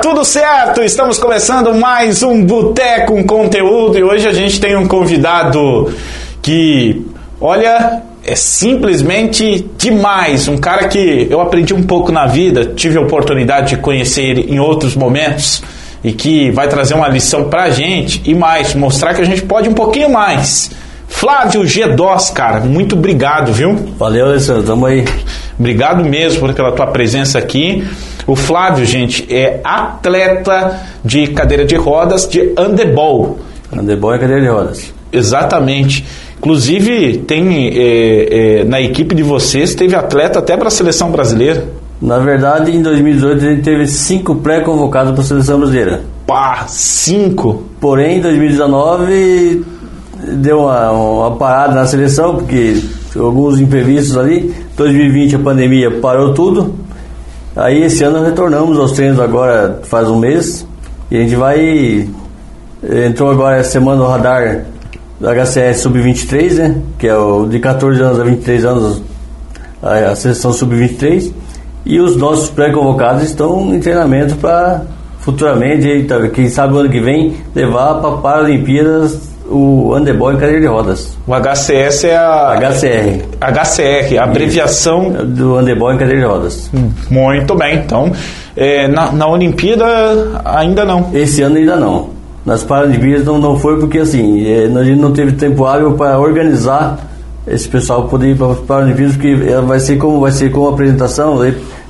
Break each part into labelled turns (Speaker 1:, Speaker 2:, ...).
Speaker 1: Tudo certo? Estamos começando mais um Boteco com Conteúdo e hoje a gente tem um convidado que, olha, é simplesmente demais. Um cara que eu aprendi um pouco na vida, tive a oportunidade de conhecer em outros momentos e que vai trazer uma lição pra gente e mais, mostrar que a gente pode um pouquinho mais. Flávio G2, cara, muito obrigado, viu?
Speaker 2: Valeu, Alessandro, tamo aí.
Speaker 1: Obrigado mesmo pela tua presença aqui. O Flávio, gente, é atleta de cadeira de rodas de handebol.
Speaker 2: Handebol é cadeira de rodas.
Speaker 1: Exatamente. Inclusive, tem é, é, na equipe de vocês, teve atleta até para a seleção brasileira.
Speaker 2: Na verdade, em 2018 a gente teve cinco pré-convocados para a seleção brasileira.
Speaker 1: Pá, cinco?
Speaker 2: Porém, em 2019 deu uma, uma parada na seleção, porque alguns imprevistos ali. 2020 a pandemia parou tudo. Aí esse ano retornamos aos treinos agora faz um mês. E a gente vai. Entrou agora essa semana no radar do HCS Sub-23, né? Que é o de 14 anos a 23 anos, a, a seleção Sub-23. E os nossos pré-convocados estão em treinamento para futuramente, quem sabe o ano que vem, levar para Paralimpíadas o handebol em cadeira de rodas.
Speaker 1: O HCS é a.
Speaker 2: HCR.
Speaker 1: HCR, a abreviação.
Speaker 2: Do handebol em cadeira de rodas.
Speaker 1: Hum, muito bem. Então, é, na, na Olimpíada ainda não.
Speaker 2: Esse ano ainda não. Nas Paralimpíadas não, não foi porque assim, é, a gente não teve tempo hábil para organizar esse pessoal poder ir para as Paralimpíadas, porque vai ser como vai ser como apresentação,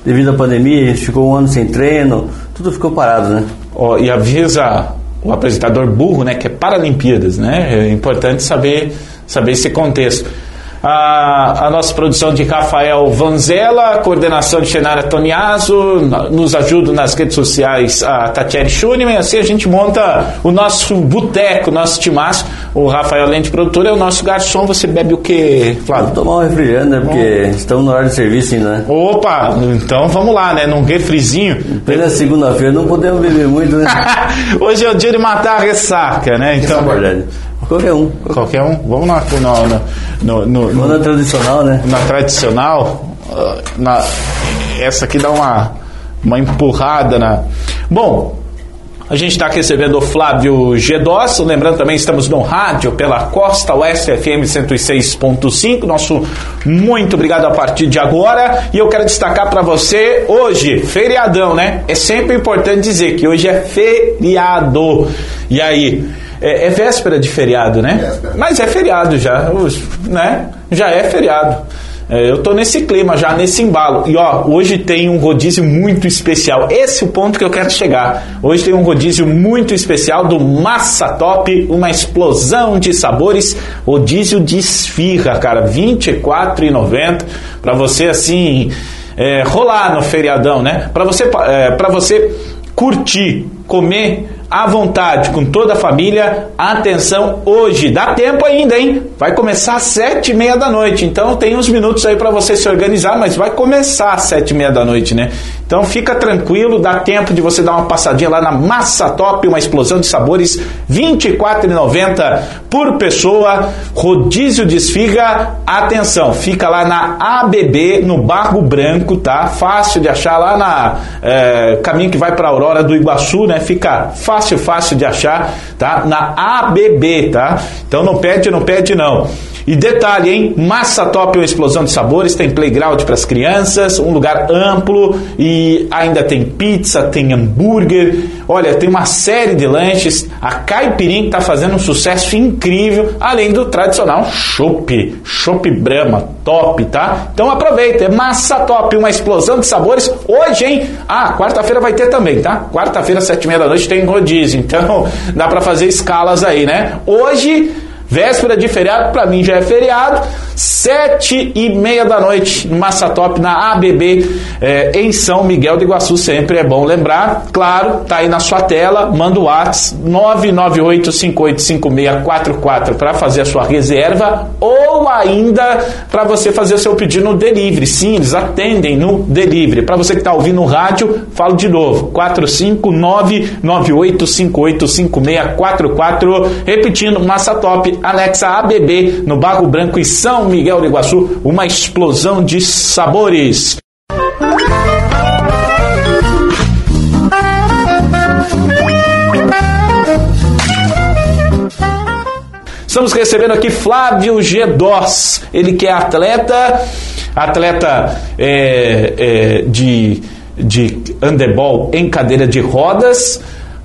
Speaker 2: devido à pandemia, a gente ficou um ano sem treino, tudo ficou parado, né?
Speaker 1: Oh, e avisa o apresentador burro, né, que é Paralimpíadas, né? É importante saber saber esse contexto. A, a, nossa produção de Rafael Vanzella, coordenação de Xenara Toniaso, nos ajuda nas redes sociais a Tatiane Schunemann, assim a gente monta o nosso boteco, o nosso timaço. O Rafael Lente Produtor é o nosso garçom. Você bebe o que, Flávio?
Speaker 2: Vou tomar um refrigerante, né? Porque Bom. estamos no horário de serviço ainda, né?
Speaker 1: Opa, então vamos lá, né? Num refrizinho.
Speaker 2: Pela segunda-feira não podemos beber muito, né?
Speaker 1: Hoje é o dia de matar a ressaca, né?
Speaker 2: Então, é verdade. Qualquer um.
Speaker 1: Qualquer um. Vamos na, no, no,
Speaker 2: no, na tradicional, né?
Speaker 1: Na tradicional. Na, essa aqui dá uma, uma empurrada na. Bom, a gente está recebendo o Flávio Gedós, lembrando também estamos no rádio pela Costa Oeste FM 106.5. Nosso muito obrigado a partir de agora. E eu quero destacar para você hoje, feriadão, né? É sempre importante dizer que hoje é feriado. E aí, é, é, véspera de feriado, né? Véspera. Mas é feriado já, né? Já é feriado. É, eu tô nesse clima já, nesse embalo. E ó, hoje tem um rodízio muito especial. Esse é o ponto que eu quero chegar. Hoje tem um rodízio muito especial do Massa Top, uma explosão de sabores. Rodízio de esfirra, cara, R$ 24,90 para você assim é, rolar no feriadão, né? Para você, é, para você curtir, comer à vontade, com toda a família. Atenção, hoje dá tempo ainda, hein? Vai começar às sete e meia da noite, então tem uns minutos aí para você se organizar, mas vai começar às sete e meia da noite, né? Então fica tranquilo, dá tempo de você dar uma passadinha lá na Massa Top, uma explosão de sabores, R$ 24,90 por pessoa, rodízio de esfiga. Atenção, fica lá na ABB, no Barro Branco, tá? Fácil de achar lá na é, caminho que vai para Aurora do Iguaçu, né? Fica fácil fácil, fácil de achar, tá? Na ABB, tá? Então não pede, não pede não. E detalhe, hein? Massa Top, uma explosão de sabores, tem playground para as crianças, um lugar amplo e ainda tem pizza, tem hambúrguer. Olha, tem uma série de lanches. A Caipirinha está fazendo um sucesso incrível, além do tradicional chopp, chopp Brahma, top, tá? Então aproveita, é Massa Top, uma explosão de sabores. Hoje, hein? Ah, quarta-feira vai ter também, tá? Quarta-feira, sete e meia da noite, tem rodízio. Então dá para fazer escalas aí, né? Hoje Véspera de feriado, para mim já é feriado. Sete e meia da noite, no Massatop, na ABB, é, em São Miguel do Iguaçu. Sempre é bom lembrar. Claro, tá aí na sua tela. Manda o WhatsApp 998585644 para fazer a sua reserva ou ainda para você fazer o seu pedido no delivery. Sim, eles atendem no delivery. Para você que está ouvindo no rádio, falo de novo: 45998585644. Repetindo, Massatop anexa ABB, no Barro Branco e São são Miguel do Iguaçu, uma explosão de sabores. Estamos recebendo aqui Flávio Gedós, ele que é atleta, atleta é, é, de, de handebol em cadeira de rodas,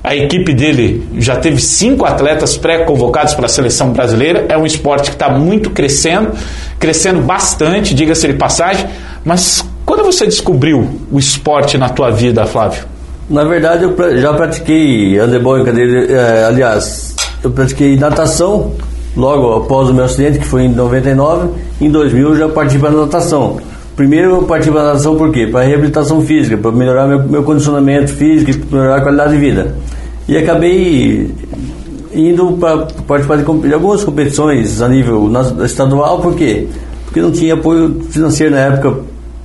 Speaker 1: a equipe dele já teve cinco atletas pré-convocados para a seleção brasileira. É um esporte que está muito crescendo, crescendo bastante, diga-se de passagem. Mas quando você descobriu o esporte na tua vida, Flávio?
Speaker 2: Na verdade, eu já pratiquei handebol em cadeira. É, aliás, eu pratiquei natação logo após o meu acidente, que foi em 99. Em 2000, eu já parti para a natação. Primeiro, eu parti para a natação por quê? Para reabilitação física, para melhorar meu, meu condicionamento físico e melhorar a qualidade de vida. E acabei indo para participar de, de, algumas competições a nível estadual, por quê? Porque não tinha apoio financeiro na época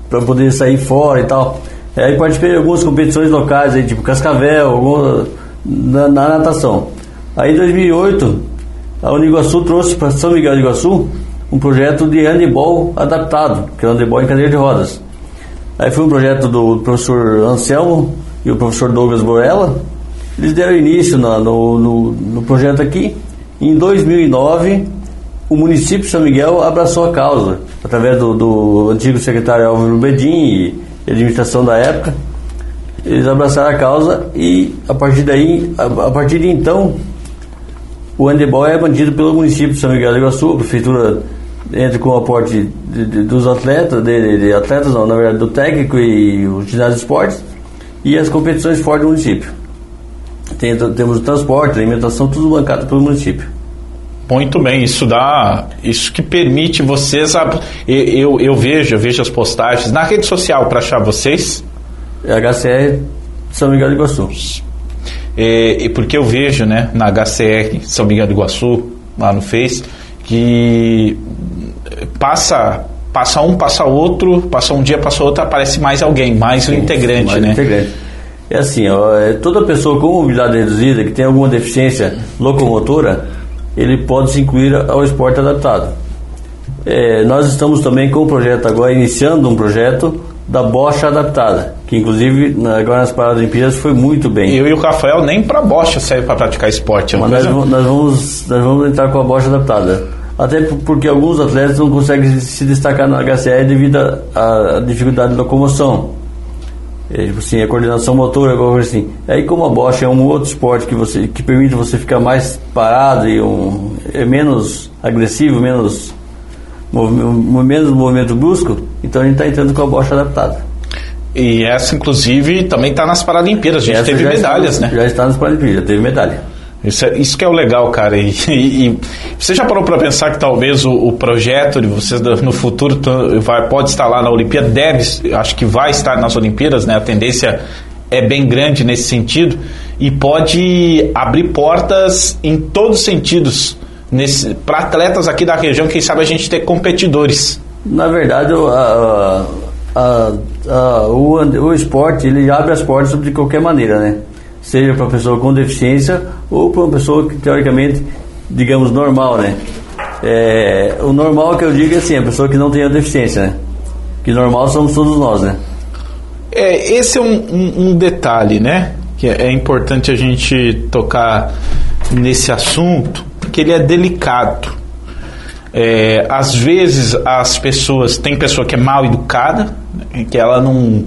Speaker 2: para poder sair fora e tal. Aí participei de algumas competições locais, aí, tipo Cascavel, alguma, na, na, natação. Aí em 2008, a Uniguaçu trouxe para São Miguel de Iguaçu um projeto de handebol adaptado, que é o handebol em cadeira de rodas. Aí foi um projeto do professor Anselmo e o professor Douglas Borella. Eles deram início no, no, no, no projeto aqui. Em 2009, o município de São Miguel abraçou a causa, através do, do antigo secretário Álvaro Bedin e administração da época. Eles abraçaram a causa e a partir daí, a, a partir de então, o handebol é mantido pelo município de São Miguel do Iguaçu, a prefeitura entra com o aporte de, de, dos atletas, de, atletas não, na verdade do técnico e o ginásio de esportes e as competições fora do município. Tem, temos o transporte, a alimentação, tudo bancado pelo município.
Speaker 1: Muito bem, isso dá, isso que permite vocês, a, eu, eu vejo, eu vejo as postagens na rede social para achar vocês.
Speaker 2: É HCR São Miguel do Iguaçu.
Speaker 1: É, porque eu vejo, né, na HCR São Miguel do Iguaçu, lá no Face, que passa passa um, passa outro, passa um dia, passa outro, aparece mais alguém, mais um integrante, mais né? Integrante.
Speaker 2: É assim, ó, é toda pessoa com mobilidade reduzida que tem alguma deficiência locomotora, ele pode se incluir ao esporte adaptado. É, nós estamos também com um projeto agora, iniciando um projeto da bocha adaptada, que inclusive agora nas Paralimpíadas foi muito bem.
Speaker 1: Eu e o Rafael nem para bocha serve para praticar esporte.
Speaker 2: É Mas nós, nós, vamos, nós vamos entrar com a bocha adaptada. Até porque alguns atletas não conseguem se destacar no HCR devido à dificuldade de locomoção. É, tipo assim, a coordenação motora, algo assim. Aí como a bocha é um outro esporte que, você, que permite você ficar mais parado e um, é menos agressivo, menos, menos movimento brusco, então a gente está entrando com a bocha adaptada.
Speaker 1: E essa, inclusive, também está nas Paralimpíadas. A gente essa teve medalhas,
Speaker 2: está,
Speaker 1: né?
Speaker 2: Já está nas Paralimpíadas, já teve medalha.
Speaker 1: Isso, é, isso que é o legal, cara. E, e, e você já parou para pensar que talvez o, o, projeto de vocês no futuro vai, pode estar lá na Olimpíada? Deve, acho que vai estar nas Olimpíadas, né? A tendência é bem grande nesse sentido e pode abrir portas em todos os sentidos para atletas aqui da região. Quem sabe a gente ter competidores.
Speaker 2: Na verdade, a, a, a, o, o esporte ele abre as portas de qualquer maneira, né? Seja para uma pessoa com deficiência ou para uma pessoa que teoricamente, digamos, normal, né? É, o normal que eu digo é assim, a pessoa que não tem a deficiência, né? Que normal somos todos nós, né?
Speaker 1: É, esse é um, um, um detalhe, né? Que é, é importante a gente tocar nesse assunto, porque ele é delicado. É, às vezes as pessoas, tem pessoa que é mal educada, né? que ela não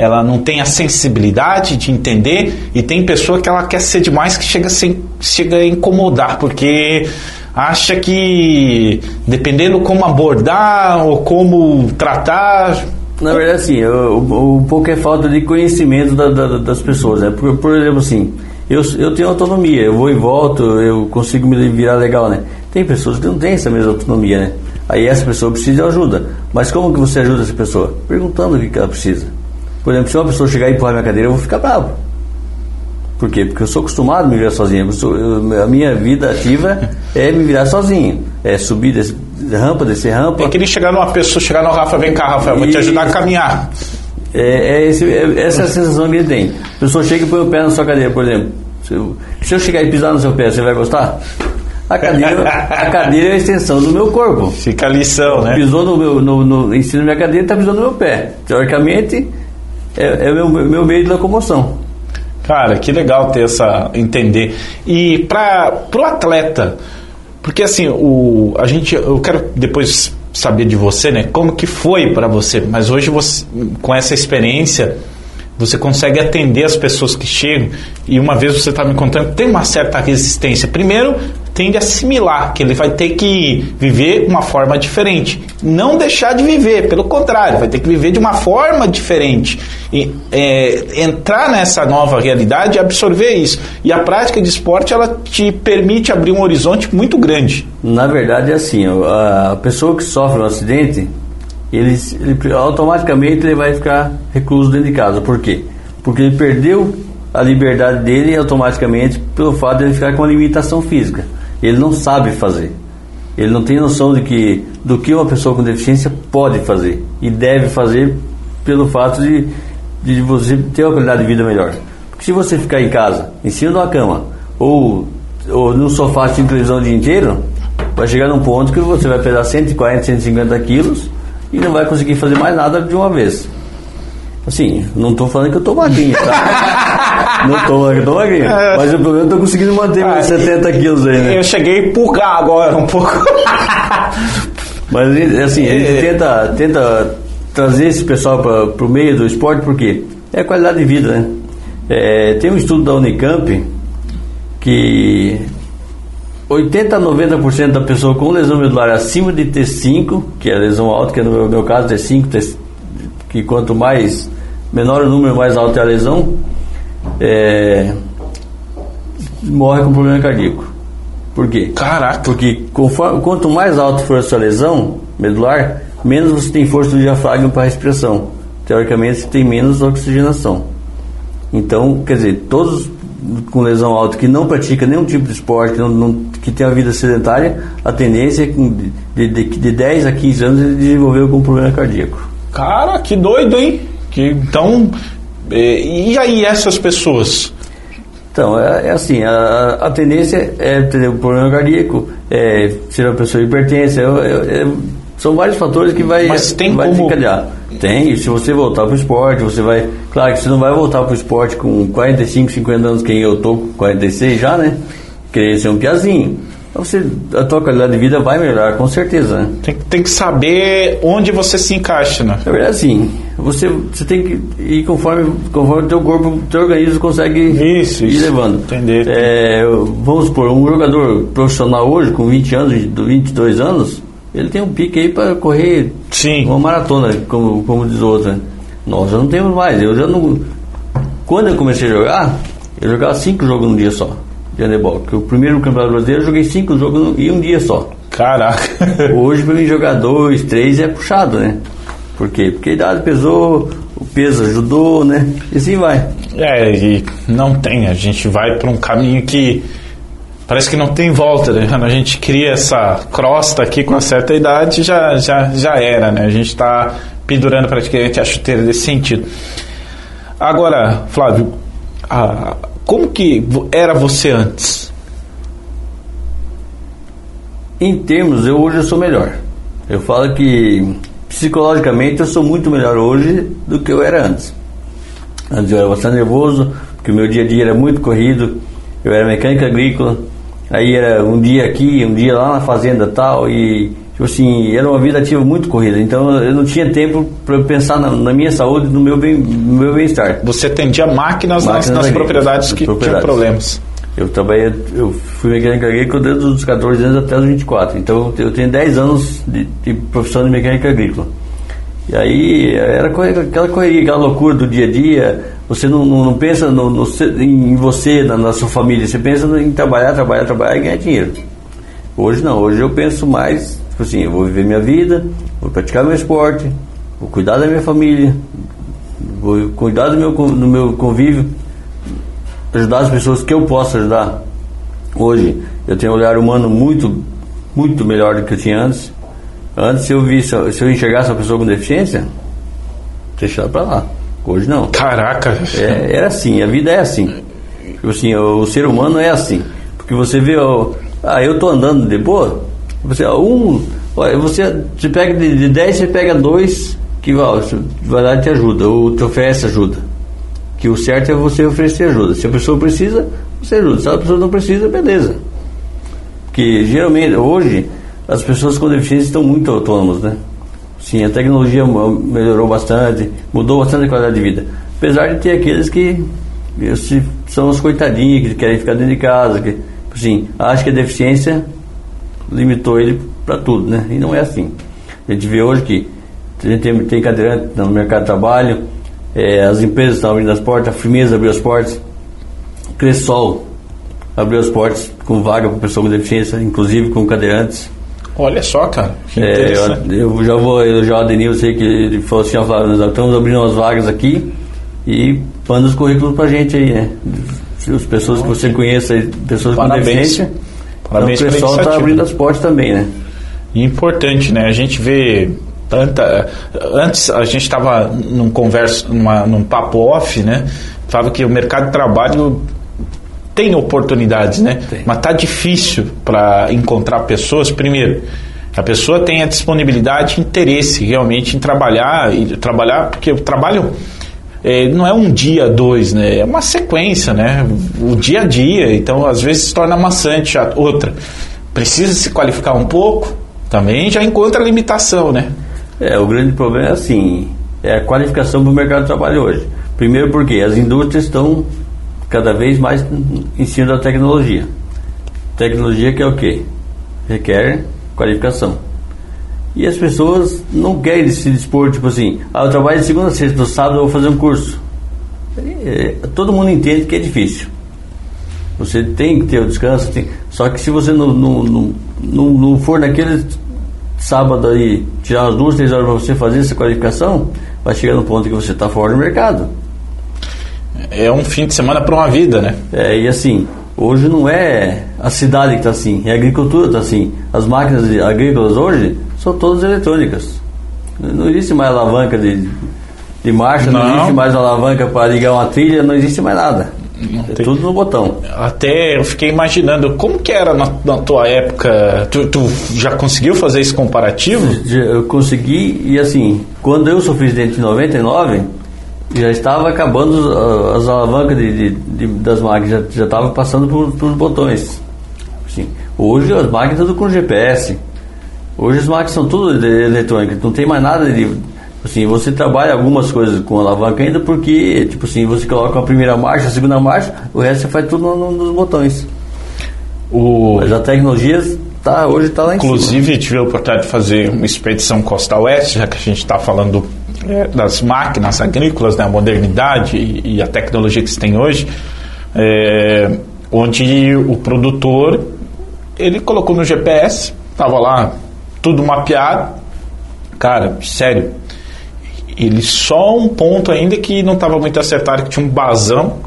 Speaker 1: ela não tem a sensibilidade de entender e tem pessoa que ela quer ser demais que chega, chega a incomodar, porque acha que dependendo como abordar ou como tratar.
Speaker 2: Na verdade, assim, um pouco é falta de conhecimento da, da, das pessoas. Né? Por, por exemplo, assim, eu, eu tenho autonomia, eu vou e volto, eu consigo me virar legal, né? Tem pessoas que não têm essa mesma autonomia, né? Aí essa pessoa precisa de ajuda. Mas como que você ajuda essa pessoa? Perguntando o que ela precisa. Por exemplo, se uma pessoa chegar e empurrar minha cadeira, eu vou ficar bravo. Por quê? Porque eu sou acostumado a me virar sozinho. Eu sou, eu, a minha vida ativa é me virar sozinho. É subir desse, rampa, descer rampa.
Speaker 1: É que chegar numa pessoa, chegar no Rafa, vem cá, Rafael, vou te ajudar a caminhar.
Speaker 2: É, é, esse, é essa é a sensação que ele tem. A pessoa chega e põe o pé na sua cadeira, por exemplo. Se eu, se eu chegar e pisar no seu pé, você vai gostar? A cadeira, a cadeira é a extensão do meu corpo.
Speaker 1: Fica a lição, né?
Speaker 2: Pisou no meu, no, no, em cima da minha cadeira, está pisando no meu pé. Teoricamente, é, é meu, meu meio de locomoção.
Speaker 1: Cara, que legal ter essa entender. E para o atleta, Porque assim, o, a gente, eu quero depois saber de você, né? Como que foi para você? Mas hoje você, com essa experiência, você consegue atender as pessoas que chegam e uma vez você está me contando tem uma certa resistência. Primeiro, tende a assimilar que ele vai ter que viver uma forma diferente, não deixar de viver, pelo contrário, vai ter que viver de uma forma diferente e é, entrar nessa nova realidade e absorver isso. E a prática de esporte ela te permite abrir um horizonte muito grande.
Speaker 2: Na verdade é assim, a pessoa que sofre um acidente ele, ele, automaticamente ele vai ficar recluso dentro de casa. Por quê? Porque ele perdeu a liberdade dele automaticamente pelo fato de ele ficar com uma limitação física. Ele não sabe fazer. Ele não tem noção de que, do que uma pessoa com deficiência pode fazer e deve fazer pelo fato de, de você ter uma qualidade de vida melhor. Porque se você ficar em casa, em cima de uma cama, ou, ou no sofá assistindo televisão o dia inteiro, vai chegar num ponto que você vai pesar 140, 150 quilos e não vai conseguir fazer mais nada de uma vez. Assim, não estou falando que eu estou magrinho, tá? não falando que eu tô magrinho. Mas o problema é que eu tô conseguindo manter meus 70 ah, quilos aí, né?
Speaker 1: Eu cheguei a purgar agora um pouco.
Speaker 2: mas assim, a gente é. tenta, tenta trazer esse pessoal para o meio do esporte porque é qualidade de vida, né? É, tem um estudo da Unicamp que 80 a 90% da pessoa com lesão medular acima de T5, que é a lesão alta, que é no meu, meu caso T5, T, que quanto mais menor o número, mais alta é a lesão, é, morre com problema cardíaco. Por quê?
Speaker 1: Caraca!
Speaker 2: Porque conforme, quanto mais alto for a sua lesão medular, menos você tem força do diafragma para a respiração. Teoricamente, você tem menos oxigenação. Então, quer dizer, todos com lesão alta que não pratica nenhum tipo de esporte, não, não, que tem a vida sedentária, a tendência é que de, de, de 10 a 15 anos ele desenvolveu com problema cardíaco.
Speaker 1: Cara, que doido, hein? Que, então, é, e aí essas pessoas?
Speaker 2: Então, é, é assim, a, a, tendência é ter um problema cardíaco, é ser uma pessoa hipertensa, é, são vários fatores que vai,
Speaker 1: Mas tem
Speaker 2: vai
Speaker 1: como...
Speaker 2: desencadear. Tem, se você voltar para o esporte, você vai. Claro que você não vai voltar para o esporte com 45, 50 anos, quem eu tô com 46 já, né? Querer ser um piazinho. Então você, a tua qualidade de vida vai melhorar, com certeza. Né?
Speaker 1: Tem, tem que saber onde você se encaixa, né?
Speaker 2: Na verdade, sim. Você, você tem que ir conforme, conforme o teu corpo, o teu organismo consegue
Speaker 1: isso,
Speaker 2: ir
Speaker 1: isso.
Speaker 2: levando.
Speaker 1: Entender.
Speaker 2: É, vamos supor, um jogador profissional hoje, com 20 anos, 22 anos, ele tem um pique aí para correr
Speaker 1: Sim.
Speaker 2: uma maratona, como, como diz outra. Nós já não temos mais. Eu já não. Quando eu comecei a jogar, eu jogava cinco jogos num dia só de handebol. Porque o primeiro campeonato brasileiro eu joguei cinco jogos em um dia só.
Speaker 1: Caraca!
Speaker 2: Hoje para mim jogar dois, três é puxado, né? Por quê? Porque a idade pesou, o peso ajudou, né? E assim vai.
Speaker 1: É, e não tem. A gente vai para um caminho que parece que não tem volta, né? Quando a gente cria essa crosta aqui com uma certa idade, já, já, já era, né? A gente está pendurando praticamente a chuteira desse sentido. Agora, Flávio, a, como que era você antes?
Speaker 2: Em termos, eu hoje eu sou melhor. Eu falo que psicologicamente eu sou muito melhor hoje do que eu era antes. Antes eu era bastante nervoso, porque o meu dia a dia era muito corrido. Eu era mecânica agrícola, Aí era um dia aqui, um dia lá na fazenda tal, e tipo assim, era uma vida ativa muito corrida. Então eu não tinha tempo para pensar na, na, minha saúde, no meu bem, no meu bem-estar.
Speaker 1: Você atendia máquinas, máquinas nas, nas propriedades que propriedades. tinham problemas.
Speaker 2: Eu trabalhei, eu fui mecânica agrícola desde os 14 anos até os 24. Então eu tenho 10 anos de, de profissão de mecânica agrícola. E aí era aquela correria, aquela loucura do dia a dia. Você não, não, não pensa no, no, em você, na, na, sua família, você pensa em trabalhar, trabalhar, trabalhar e ganhar dinheiro. Hoje não, hoje eu penso mais, tipo assim, eu vou viver minha vida, vou praticar meu esporte, vou cuidar da minha família, vou cuidar do meu, do meu convívio, ajudar as pessoas que eu posso ajudar. Hoje eu tenho um olhar humano muito, muito melhor do que eu tinha antes. Antes, se eu, vi, se eu enxergasse uma pessoa com deficiência, deixar para lá. Hoje não.
Speaker 1: Caraca!
Speaker 2: É, era assim, a vida é assim. Tipo assim, o, o, ser humano é assim. Porque você vê, ó, ah, eu tô andando de boa, você, um, você, você pega de, de 10, você pega dois que vai lá e te ajuda, ou te oferece ajuda. Que o certo é você oferecer ajuda. Se a pessoa precisa, você ajuda. Se a pessoa não precisa, beleza. Porque geralmente, hoje, as pessoas com deficiência estão muito autônomas, né? Sim, a tecnologia melhorou bastante, mudou bastante a qualidade de vida. Apesar de ter aqueles que são os coitadinhos, que querem ficar dentro de casa, que, assim, acho que a deficiência limitou ele para tudo, né? E não é assim. A gente vê hoje que a gente tem, tem cadeirante no mercado de trabalho, é, as empresas estão abrindo as portas, a Firmeza abriu as portas, Cressol abriu as portas com vaga para pessoa com deficiência, inclusive com cadeirantes.
Speaker 1: Olha só, cara.
Speaker 2: É, eu, eu, já vou elogiar o Adenil, sei que ele falou assim, ó, Flávio, nós estamos abrindo umas vagas aqui e manda os currículos pra gente aí, né? As pessoas que você conheça, pessoas Parabéns. com deficiência. Parabéns então, o pessoal está abrindo as portas também, né?
Speaker 1: Importante, né? A gente vê tanta. Antes a gente estava num converso, numa, num papo off, né? Falava que o mercado de trabalho tem oportunidades, né? Tem. Mas tá difícil para encontrar pessoas. Primeiro, a pessoa tem a disponibilidade e interesse realmente em trabalhar e trabalhar porque o trabalho é, não é um dia, dois, né? É uma sequência, né? O dia a dia. Então, às vezes se torna maçante. A outra precisa se qualificar um pouco, também já encontra limitação, né?
Speaker 2: É, o grande problema é assim, é a qualificação do mercado de trabalho hoje. Primeiro porque as indústrias estão cada vez mais em cima da tecnologia. Tecnologia que é o quê? Requer qualificação. E as pessoas não querem se dispor, tipo assim, ah, eu trabalho de segunda a sexta, no sábado eu vou fazer um curso. É, todo mundo entende que é difícil. Você tem que ter o descanso, tem, só que se você não, não, não, não, não for naquele sábado aí, tirar as duas, três horas para você fazer essa qualificação, vai chegar no ponto que você está fora do mercado
Speaker 1: é um fim de semana para uma vida, né?
Speaker 2: É, e assim, hoje não é a cidade que está assim, é a agricultura que está assim. As máquinas agrícolas hoje são todas eletrônicas. Não existe mais alavanca de, de marcha, não. não existe mais alavanca para ligar uma trilha, não existe mais nada. é tem. tudo no botão.
Speaker 1: Até eu fiquei imaginando como que era na, na tua época. Tu, tu, já conseguiu fazer esse comparativo?
Speaker 2: Eu consegui e assim, quando eu sofri acidente em 99, já estava acabando as alavancas de, de, de, das máquinas, já estava passando por, por botões. Assim, hoje as máquinas tudo com GPS. Hoje as máquinas são tudo eletrônicas, não tem mais nada de. Assim, você trabalha algumas coisas com alavanca ainda porque, tipo assim, você coloca a primeira marcha, a segunda marcha, o resto você faz tudo no, no, nos botões. O... Mas a tecnologia tá, hoje está lá em
Speaker 1: Inclusive, cima. tive a oportunidade de fazer uma expedição Costa Oeste, já que a gente está falando do é, das máquinas agrícolas, né, a modernidade e, e, a tecnologia que se tem hoje, é, onde o produtor ele colocou no GPS, estava lá tudo mapeado, cara, sério, ele só um ponto ainda que não estava muito acertado, que tinha um basão.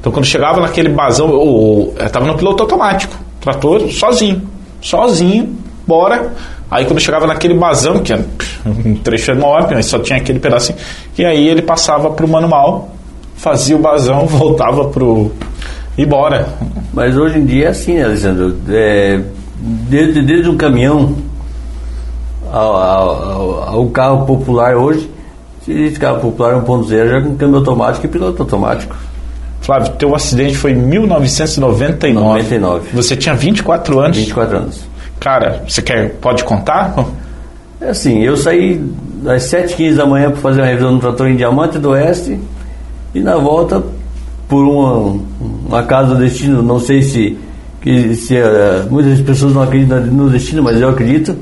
Speaker 1: Então quando chegava naquele basão, estava no piloto automático, trator sozinho, sozinho, bora Aí quando chegava naquele basão, que era um trecho enorme, mas só tinha aquele pedacinho, e aí ele passava para o manual, fazia o basão, voltava pro e bora.
Speaker 2: Mas hoje em dia é assim, né? É, desde, desde um caminhão ao, ao, ao, carro popular hoje, se existe carro popular 1.0 já com câmbio automático e piloto automático.
Speaker 1: Flávio, teu acidente foi em 1999.
Speaker 2: 99.
Speaker 1: Você tinha 24 anos?
Speaker 2: 24 anos.
Speaker 1: Cara, você quer, pode contar?
Speaker 2: É assim, eu saí às 7h15 da manhã para fazer uma revisão no trator em Diamante do Oeste e na volta por uma, uma casa do destino, não sei se, que, se uh, muitas pessoas não acreditam no destino, mas eu acredito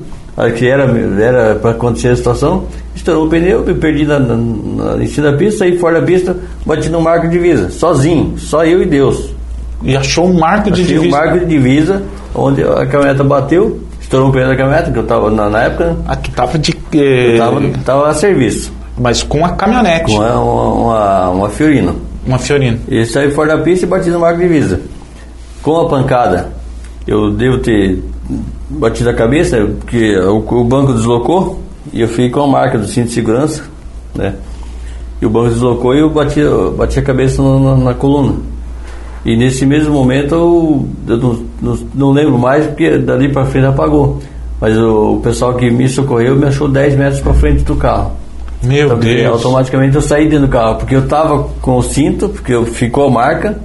Speaker 2: que era era para acontecer a situação, estourou o pneu, me perdi na, na, na, em cima da pista, saí fora da pista, bati no marco de divisa, sozinho, só eu e Deus.
Speaker 1: E achou um marco de Achei divisa?
Speaker 2: um marco de divisa onde a caminhoneta bateu, estourou o pneu da caminhoneta, que eu estava na, na, época.
Speaker 1: Ah, tu estava de. Eh...
Speaker 2: Eu tava, a serviço.
Speaker 1: Mas com a caminhonete?
Speaker 2: Com uma, uma, uma Fiorino.
Speaker 1: Uma Fiorino.
Speaker 2: E saí fora da pista e bati no marco de divisa. Com a pancada, eu devo ter batido a cabeça, porque o, o banco deslocou e eu fiquei com a marca do cinto de segurança, né? E o banco deslocou e eu bati, eu bati a cabeça na, na, na coluna. E nesse mesmo momento eu, eu não, não, não, lembro mais porque dali para frente apagou. Mas o, o, pessoal que me socorreu me achou 10 metros para frente do carro.
Speaker 1: Meu então, Deus!
Speaker 2: Automaticamente eu saí dentro do carro, porque eu estava com o cinto, porque eu, ficou a marca.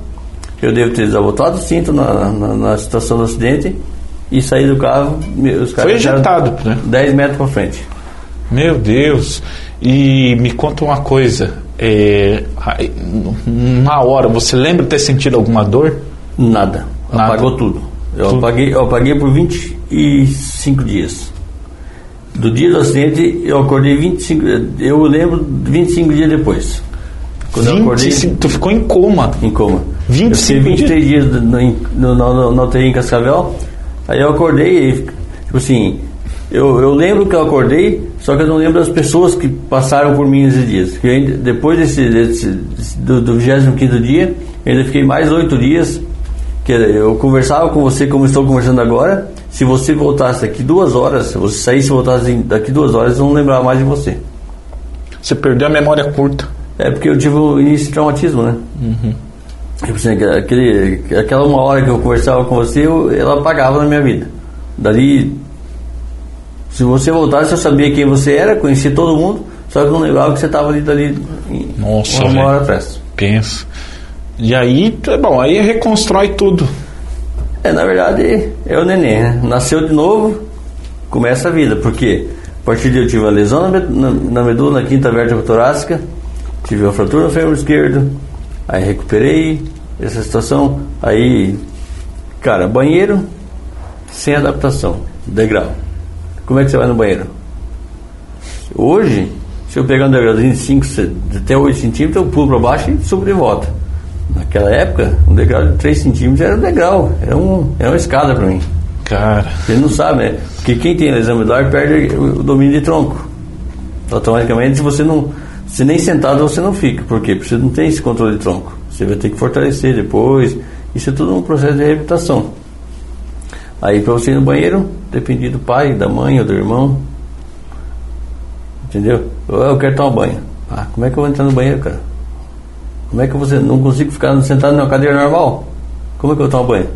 Speaker 2: Eu devo ter desabotado o cinto na, na, na situação do acidente. E saí do carro, os caras
Speaker 1: Foi ejetado, né?
Speaker 2: 10 metros para frente.
Speaker 1: Meu Deus. E me conta uma coisa. É, na hora, você lembra de ter sentido alguma dor?
Speaker 2: Nada.
Speaker 1: Nada.
Speaker 2: Apagou tudo. Eu
Speaker 1: Tudo.
Speaker 2: apaguei, eu apaguei por 25 dias. Do dia do acidente, eu acordei 25. Eu lembro 25 dias depois. Quando eu acordei
Speaker 1: 25, tu ficou em coma.
Speaker 2: em coma.
Speaker 1: 25
Speaker 2: eu fiquei 23 dias no, no, no, no, no UTI em Cascavel. Aí eu acordei e, tipo assim, eu, eu lembro que eu acordei, só que eu não lembro das pessoas que passaram por mim nesses dias. Eu ainda- depois desse, desse- do, do 25 dia, eu ainda fiquei mais oito dias. Que eu conversava com você como estou conversando agora. Se você voltasse daqui duas horas, se você saísse e voltasse daqui duas horas, eu não lembrava mais de você.
Speaker 1: Você perdeu a memória curta.
Speaker 2: É porque eu tive o início de traumatismo, né? Tipo assim, aquele, aquela uma hora que eu conversava com você, eu, ela apagava na minha vida. Dali, se você voltasse, eu sabia quem você era, conhecia todo mundo, só que não lembrava que você estava ali dali
Speaker 1: Nossa,
Speaker 2: uma
Speaker 1: velho.
Speaker 2: hora atrás.
Speaker 1: Pensa. E aí, é bom, aí reconstrói tudo.
Speaker 2: É, na verdade, é o neném, né? Nasceu de novo, começa a vida, porque a partir de eu tive uma lesão na, na, na medula, na quinta vértebra torácica, tive uma fratura no fêmur esquerdo, aí recuperei essa situação, aí, cara, banheiro sem adaptação, degrau. Como é que você vai no banheiro? Hoje, se eu pegar um degrauzinho de 5, até 8 centímetros, eu pulo para baixo e subo de volta. Naquela época, um degrau de 3 centímetros era um degrau, era, um, era uma escada para mim.
Speaker 1: Cara,
Speaker 2: Você não sabe, né? Porque quem tem lesão medular perde o domínio de tronco. Automaticamente, se você não. Se nem sentado você não fica. Por quê? Porque você não tem esse controle de tronco. Você vai ter que fortalecer depois. Isso é tudo um processo de reabilitação. Aí, para você ir no banheiro, dependia do pai, da mãe ou do irmão. Entendeu? Eu, eu quero tomar banho. Ah, como é que eu vou entrar no banheiro, cara? Como é que você não consigo ficar sentado numa cadeira normal? Como é que eu tomo banho?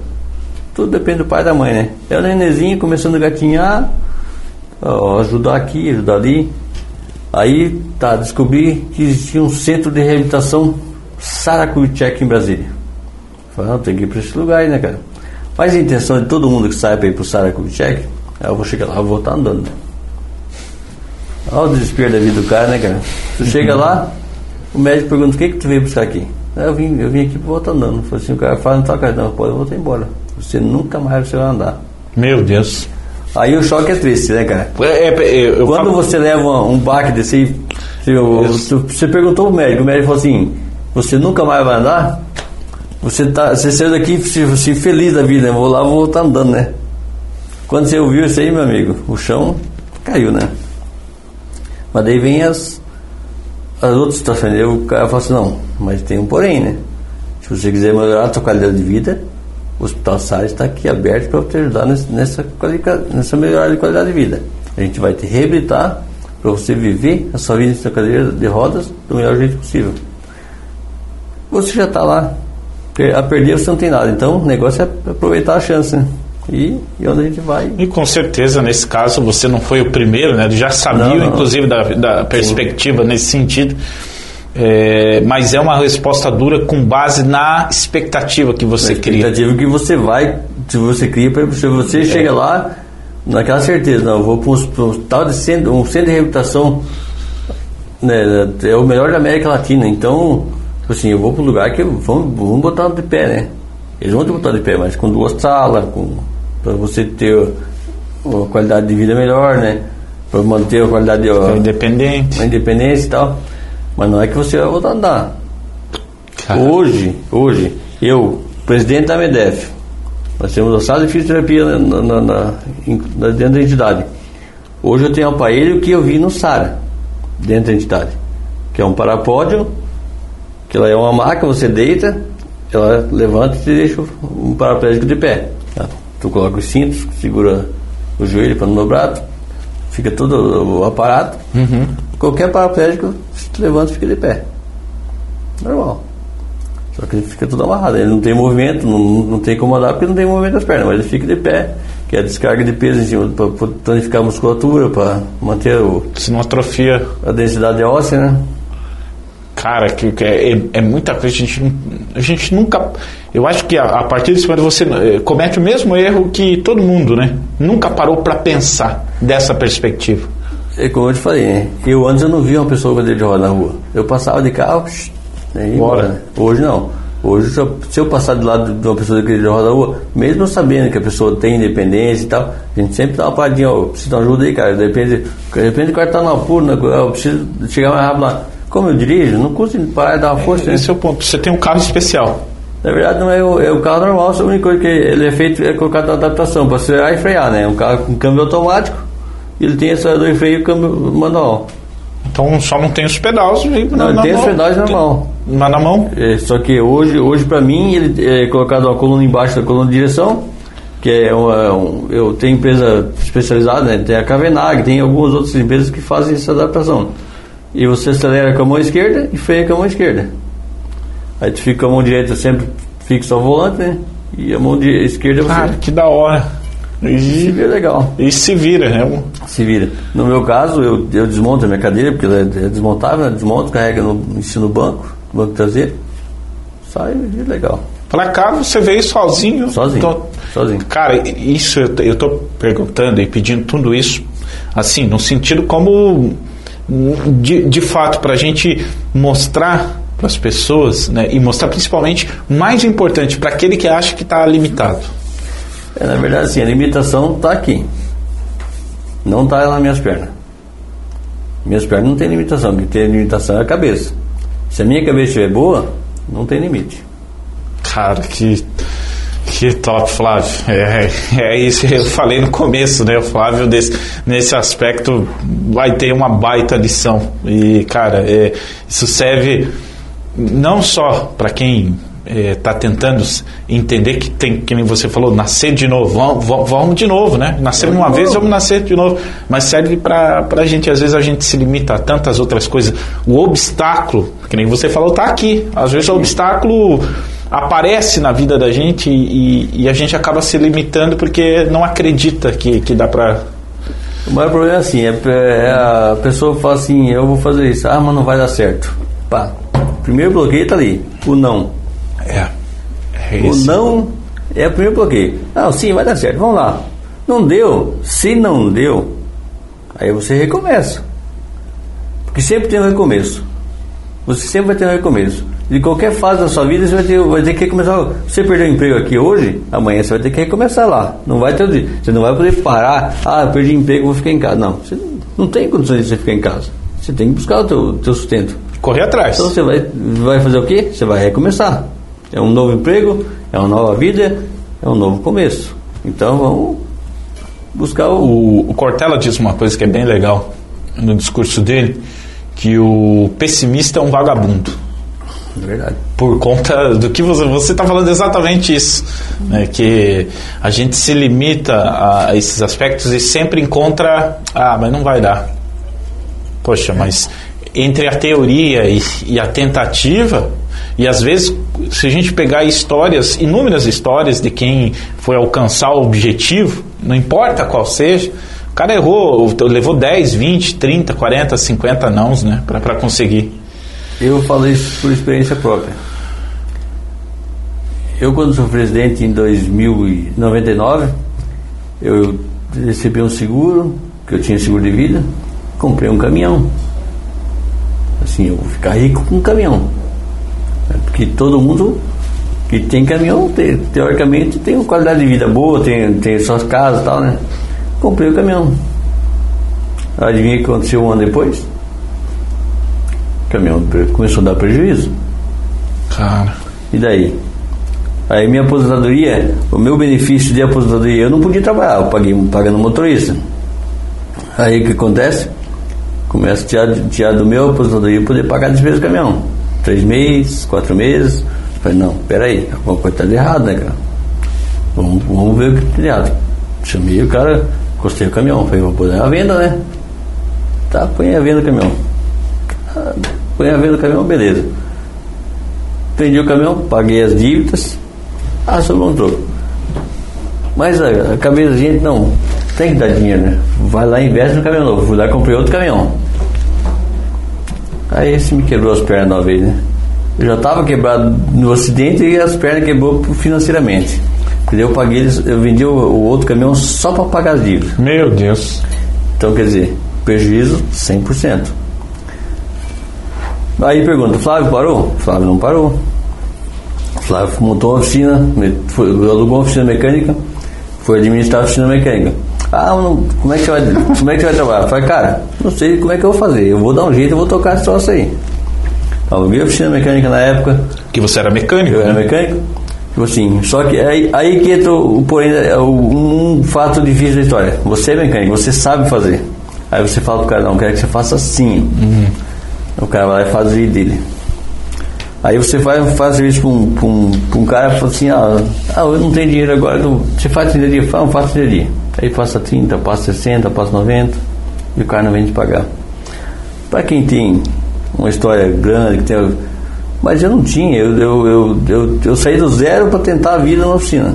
Speaker 2: Tudo depende do pai e da mãe, né? É o nenenzinho começando a gatinhar, ó, ajudar aqui, ajudar ali. Aí, tá, descobri que existia um centro de reabilitação Saracuichek em Brasília. Falei, não, tem que ir para esse lugar aí, né, cara? Mas a intenção de todo mundo que sai para ir pro Saracuichek, aí eu vou chegar lá, eu vou estar andando, né? Olha o desespero da vida do cara, né, cara? Tu chega lá, o médico pergunta, o que que tu veio buscar aqui? "Ah, Eu vim, eu vim aqui pra voltar andando. Falei assim, o cara fala, não tá, cara, não, pode voltar embora. Você nunca mais vai andar.
Speaker 1: meu Deus.
Speaker 2: Aí o choque é triste, né, cara?
Speaker 1: É, é, eu
Speaker 2: Quando
Speaker 1: falo-
Speaker 2: você leva um baque desse aí, você, você perguntou pro médico, o médico falou assim, você nunca mais vai andar? Você, tá, você saiu daqui se feliz da vida, né? vou lá, vou voltar andando, né? Quando você ouviu isso aí, meu amigo, o chão caiu, né? Mas daí vem as, as outras situações. Aí o cara fala assim, não, mas tem um porém, né? Se você quiser melhorar a sua qualidade de vida, o Hospital Salles está aqui aberto para te ajudar nessa, nessa, melhora de qualidade de vida. A gente vai te reabilitar para você viver a sua vida em sua cadeira de rodas do melhor jeito possível. Você já está lá. A perder você não tem nada. Então o negócio é aproveitar a chance, né? E, e onde a gente vai.
Speaker 1: E com certeza, nesse caso, você não foi o primeiro, né? Já sabia,
Speaker 2: Não, não.
Speaker 1: inclusive, da, da perspectiva nesse sentido. É, mas é uma resposta dura com base na expectativa que você
Speaker 2: a
Speaker 1: cria.
Speaker 2: expectativa que você vai, se você cria, se você
Speaker 1: É.
Speaker 2: chega lá, naquela certeza, não, eu vou para um hospital de centro, um centro de reabilitação, né, é o melhor da América Latina, então, tipo assim, eu vou para um lugar que vão, vão botar de pé, né? Eles vão te botar de pé, mas com duas salas, com, para você ter uma qualidade de vida melhor, né? Para manter a qualidade de
Speaker 1: independente.
Speaker 2: a independência e tal. Mas não é que você vai voltar a andar.
Speaker 1: Cara,
Speaker 2: Hoje, hoje, eu, presidente da MEDEF, nós temos a sala de fisioterapia na, na- na- na- dentro da entidade. Hoje eu tenho um aparelho que eu vi no SARA, dentro da entidade, que é um parapódio, que ela é uma maca, você deita, ela levanta e te deixa um paraplégico de pé. tá? Tu coloca os cintos, segura o joelho para não dobrar, fica todo o aparato. Qualquer paraplégico, se levanta, fica de pé. Normal. Só que ele fica tudo amarrado. Ele não tem movimento, não, não tem como andar porque não tem movimento das pernas, mas ele fica de pé, que é a descarga de peso em cima, para tonificar a musculatura, para manter o,
Speaker 1: se não atrofia.
Speaker 2: a densidade óssea, né?
Speaker 1: Cara, que, que é, é, muita coisa. A gente, a gente nunca. Eu acho que a, a partir desse momento você eh, comete o mesmo erro que todo mundo, né? Nunca parou para pensar dessa perspectiva.
Speaker 2: É como eu te falei, né? Eu antes eu não via uma pessoa com cadeira de roda na rua. Eu passava de carro, né, ia embora. Né? Hoje não. Hoje, se eu, passar do lado de uma pessoa que de roda na rua, mesmo sabendo que a pessoa tem independência e tal, a gente sempre dá uma paradinha, ó, preciso de ajuda aí, cara. Depende, de repente o cara tá no apuro, né? eu preciso chegar mais rápido lá. Como eu dirijo, não custa parar e dar uma força.
Speaker 1: Esse
Speaker 2: né?
Speaker 1: é o ponto. Você tem um carro especial.
Speaker 2: Na verdade, não é o, é o carro normal, a única coisa que ele é feito é colocar a adaptação para acelerar e frear, né? Um carro com câmbio automático, ele tem acelerador e freio e câmbio manual.
Speaker 1: Então só não tem os pedais.
Speaker 2: Não, ele tem mão. os pedais normal.
Speaker 1: Mas na mão?
Speaker 2: É, só que hoje, hoje para mim, ele é colocado uma coluna embaixo da coluna de direção, que é uma, um, eu tenho empresa especializada, né? tem a Cavenag, tem algumas outras empresas que fazem essa adaptação. E você acelera com a mão esquerda e freia com a mão esquerda. Aí tu fica com a mão direita sempre fixa ao volante, né? E a mão esquerda você.
Speaker 1: Cara, que da hora.
Speaker 2: E se vira legal.
Speaker 1: E se vira, né?
Speaker 2: Se vira. No meu caso, eu, eu desmonto a minha cadeira, porque ela é desmontável, desmonto, carrega no, em no banco, banco traseiro. Sai e legal.
Speaker 1: Pra cá você veio sozinho?
Speaker 2: Sozinho. Tô... Sozinho.
Speaker 1: Cara, isso eu, eu tô perguntando e pedindo tudo isso, assim, no sentido como, de, de fato, pra gente mostrar para as pessoas né, e mostrar principalmente o mais importante para aquele que acha que está limitado.
Speaker 2: É, na verdade, sim, a limitação está aqui. Não está nas minhas pernas. Minhas pernas não tem limitação. O que tem limitação é a cabeça. Se a minha cabeça estiver boa, não tem limite.
Speaker 1: Cara, que, que top, Flávio. É, é isso que eu falei no começo, né? O Flávio, desse, nesse aspecto, vai ter uma baita lição. E, cara, é, isso serve não só para quem está é, tentando entender que tem, que nem você falou, nascer de novo, vamos, vamos de novo, né? Nascer uma vez, vamos nascer de novo. Mas serve para a gente, às vezes a gente se limita a tantas outras coisas. O obstáculo, que nem você falou, está aqui. Às vezes o obstáculo aparece na vida da gente e, e, a gente acaba se limitando porque não acredita que, que dá para.
Speaker 2: O maior problema é assim, é, é, a pessoa fala assim, eu vou fazer isso, ah, mas não vai dar certo. Pá, primeiro bloqueio está ali, o não.
Speaker 1: É.
Speaker 2: é o não é o primeiro bloqueio. Não, sim, vai dar certo, vamos lá. Não deu, se não deu, aí você recomeça. Porque sempre tem um recomeço. Você sempre vai ter um recomeço. De qualquer fase da sua vida, você vai ter, vai ter que recomeçar. Você perdeu o emprego aqui hoje, amanhã você vai ter que recomeçar lá. Não vai ter, você não vai poder parar. Ah, perdi emprego, vou ficar em casa. Não, você não tem condições de você ficar em casa. Você tem que buscar o teu, teu sustento.
Speaker 1: Correr atrás.
Speaker 2: Então você vai, vai fazer o quê? Você vai recomeçar. É um novo emprego, é uma nova vida, é um novo começo. Então vamos buscar o.
Speaker 1: O, Cortella diz uma coisa que é bem legal no discurso dele, que o pessimista é um vagabundo.
Speaker 2: É verdade.
Speaker 1: Por conta do que você está falando exatamente isso, né, que a gente se limita a esses aspectos e sempre encontra, ah, mas não vai dar. Poxa, mas entre a teoria e, e a tentativa, e às vezes, se a gente pegar histórias, inúmeras histórias de quem foi alcançar o objetivo, não importa qual seja, o cara errou, levou 10, 20, 30, 40, 50 nãos né, para conseguir.
Speaker 2: Eu falo isso por experiência própria. Eu, quando sou presidente em 2099, eu recebi um seguro, que eu tinha seguro de vida, comprei um caminhão assim, eu vou ficar rico com um caminhão. Porque todo mundo que tem caminhão, te, teoricamente, tem uma qualidade de vida boa, tem, tem suas casas e tal, né? Comprei o caminhão. Adivinha o que aconteceu um ano depois? O caminhão começou a dar prejuízo.
Speaker 1: Cara.
Speaker 2: E daí? Aí minha aposentadoria, o meu benefício de aposentadoria, eu não podia trabalhar, eu paguei pagando motorista. Aí o que acontece? Começo a tirar, tirar do meu aposentadoria poder pagar a despesa do caminhão. Três meses, quatro meses. Falei, não, peraí, alguma coisa está de errado, né, cara? Vamos, vamos ver o que está de errado. Chamei o cara, encostei o caminhão. Falei, vou pôr a venda, né? Tá, põe a venda do caminhão. Ah, põe a venda do caminhão, beleza. Vendi o caminhão, paguei as dívidas. Ah, sobrou um. Mas a, a cabeça da gente, não, tem que dar dinheiro, né? Vai lá e investe no caminhão novo. Fui lá e comprei outro caminhão. Aí esse me quebrou as pernas uma vez, né? Eu já estava quebrado no acidente e as pernas quebrou financeiramente. Eu paguei, eu vendi o, o outro caminhão só para pagar as dívidas.
Speaker 1: Meu Deus.
Speaker 2: Então, quer dizer, prejuízo 100%. Aí pergunta, Flávio parou? Flávio não parou. Flávio montou uma oficina, foi, alugou uma oficina mecânica, foi administrar a oficina mecânica. Ah, não, como é que vai, como é que vai trabalhar? Eu falei, cara, não sei como é que eu vou fazer. Eu vou dar um jeito, eu vou tocar esse troço aí. Aluguei a oficina mecânica na época.
Speaker 1: Que você era mecânico?
Speaker 2: Eu era
Speaker 1: né?
Speaker 2: mecânico. Tipo assim, só que aí, aí que entra o porém, é um fato difícil da história. Você é mecânico, você sabe fazer. Aí você fala pro cara, não, quero que você faça assim. Uhum. O cara vai lá e faz o jeito dele. Aí você vai faz serviço para um, pra um, pra um cara e fala assim, ah, ah, eu não tenho dinheiro agora, eu, você faz trilharia? Fala, faço trilharia. Aí passa 30, passa 60, passa 90 e o cara não vem de pagar. Para quem tem uma história grande, que tem. Mas eu não tinha, eu, eu, eu, eu, eu saí do zero para tentar a vida na oficina.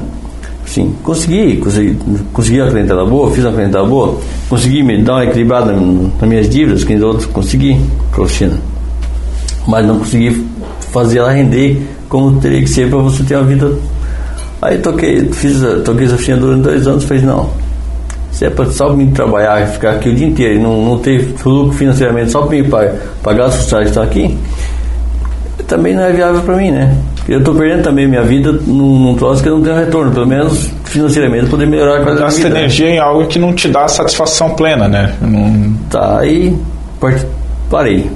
Speaker 2: Sim, consegui, consegui, consegui a clientela boa, fiz a clientela boa, consegui me dar uma equilibrada nas minhas dívidas, que outros consegui com a oficina. Mas não consegui fazer ela render como teria que ser para você ter uma vida. Aí toquei, fiz, toquei essa oficina durante dois anos, fez não. Se é para só me trabalhar, ficar aqui o dia inteiro e não, não ter lucro financeiramente só para me pagar, pagar os funcionários que estão aqui, também não é viável para mim, né? Eu estou perdendo também minha vida num, num troço que eu não tenho retorno, pelo menos financeiramente, poder melhorar a qualidade
Speaker 1: Gasta energia em algo que não te dá satisfação plena, né? Não...
Speaker 2: Tá, aí parei.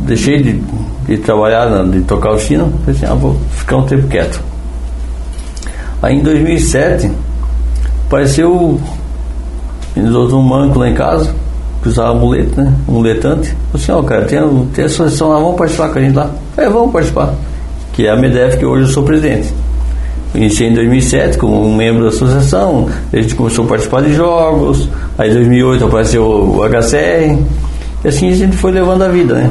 Speaker 2: Deixei de, de trabalhar, de tocar o sino, falei assim, ah, vou ficar um tempo quieto. Aí em 2007, apareceu eles outros um manco lá em casa, que usava muleta, né? Um muletante. Falei assim, ó, oh, cara, tem, tem a associação lá, vamos participar com a gente lá. É, vamos participar. Que é a MEDEF, que hoje eu sou presidente. Iniciei em 2007 como um membro da associação, a gente começou a participar de jogos, aí em 2008 apareceu o HCR, e assim a gente foi levando a vida, né?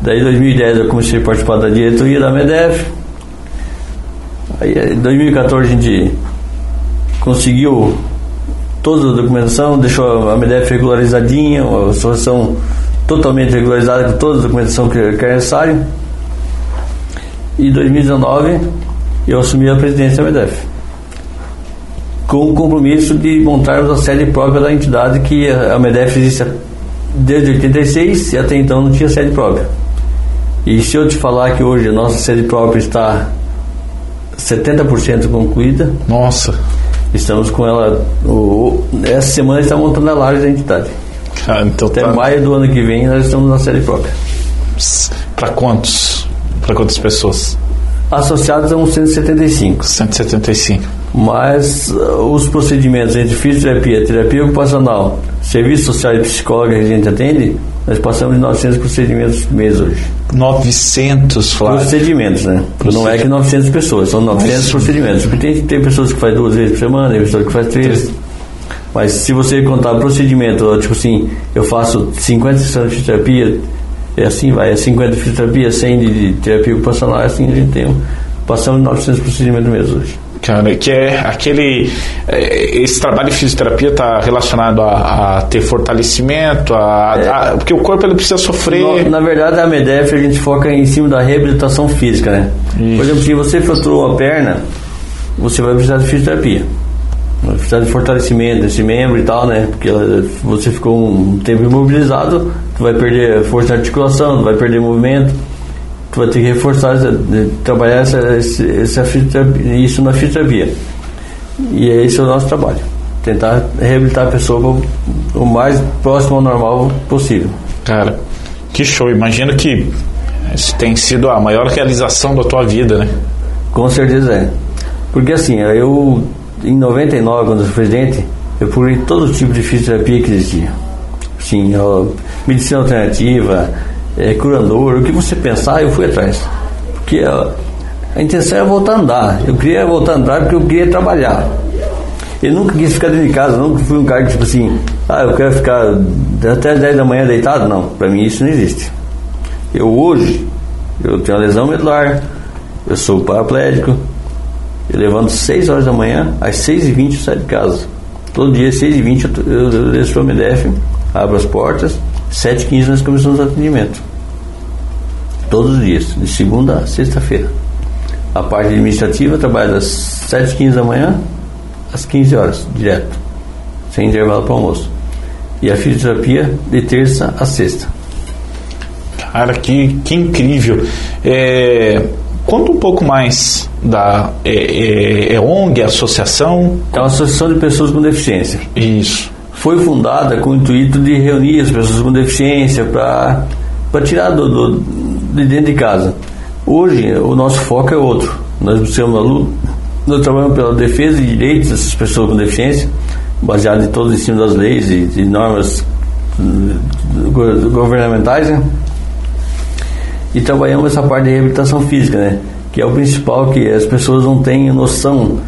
Speaker 2: Daí em 2010 eu comecei a participar da diretoria da MEDEF, aí em 2014 a gente conseguiu toda a documentação, deixou a MEDEF regularizadinha, a associação totalmente regularizada com toda a documentação que, que é necessário. E em 2019 eu assumi a presidência da MEDEF. Com o compromisso de montarmos a sede própria da entidade que a MEDEF existe desde 86 e até então não tinha sede própria. E se eu te falar que hoje a nossa sede própria está 70% concluída.
Speaker 1: Nossa!
Speaker 2: Estamos com ela. O, essa semana está montando a laje da entidade.
Speaker 1: Ah, então
Speaker 2: Até
Speaker 1: tá...
Speaker 2: maio do ano que vem nós estamos na série própria.
Speaker 1: Para quantos? Para quantas pessoas?
Speaker 2: Associados são 175.
Speaker 1: 175.
Speaker 2: Mas uh, os procedimentos entre fisioterapia, terapia ocupacional, serviço social e psicóloga que a gente atende, nós passamos de 900 procedimentos mês hoje.
Speaker 1: 900, Flávio?
Speaker 2: Procedimentos, né? Não é que 900 pessoas, são 900 Nossa. procedimentos. Porque tem, tem pessoas que fazem duas vezes por semana, tem pessoas que fazem três. Mas se você contar procedimento, tipo assim, eu faço 50 sessões de fisioterapia, é assim, vai, é 50 de fisioterapia, 100 de, de terapia ocupacional, é assim a gente tem. Passamos de 900 procedimentos mês hoje
Speaker 1: cara, que é aquele. É, esse trabalho de fisioterapia está relacionado a, a, ter fortalecimento, a, é. a, porque o corpo ele precisa sofrer.
Speaker 2: Na, na, verdade, a MEDEF a gente foca em cima da reabilitação física, né? Isso. Por exemplo, se você fraturou a perna, você vai precisar de fisioterapia. Vai precisar de fortalecimento desse membro e tal, né? Porque você ficou um tempo imobilizado, tu vai perder força de articulação, tu vai perder movimento tu vai ter que reforçar, trabalhar essa, essa isso na fisioterapia. E esse é o nosso trabalho. Tentar reabilitar a pessoa o mais próximo ao normal possível.
Speaker 1: Cara, que show. Imagino que isso tem sido a maior realização da tua vida, né?
Speaker 2: Com certeza é. Porque assim, eu, em 99, quando eu fui presidente, eu procurei todo tipo de fisioterapia que existia. Sim, medicina alternativa, é, curador, o que você pensar, eu fui atrás. Porque a, a intenção era voltar a andar. Eu queria voltar a andar porque eu queria trabalhar. Eu nunca quis ficar dentro de casa, nunca fui um cara que, tipo assim, ah, eu quero ficar até as 10 da manhã deitado. Não, para mim isso não existe. Eu hoje, eu tenho uma lesão medular, eu sou paraplégico, eu levanto 6 horas da manhã, às 6 e 20 eu saio de casa. Todo dia, às 6 e 20 eu, eu, desço o MDF, abro as portas, 7h15 nós começamos o atendimento. Todos os dias, de segunda a sexta-feira. A parte administrativa trabalha das 7h15 da manhã às 15 horas, direto, sem intervalo para almoço. E a fisioterapia de terça a sexta.
Speaker 1: Cara, que, que incrível. É, conta um pouco mais da é, é, é ONG, associação?
Speaker 2: É uma associação de pessoas com deficiência.
Speaker 1: Isso.
Speaker 2: Foi fundada com o intuito de reunir as pessoas com deficiência para tirar do, do, de dentro de casa. Hoje, o nosso foco é outro. Nós buscamos a luta, nós trabalhamos pela defesa de direitos dessas pessoas com deficiência, baseado em todo o ensino das leis e, e normas eh, governamentais, né? E trabalhamos essa parte de reabilitação física, né? Que é o principal que as pessoas não têm noção.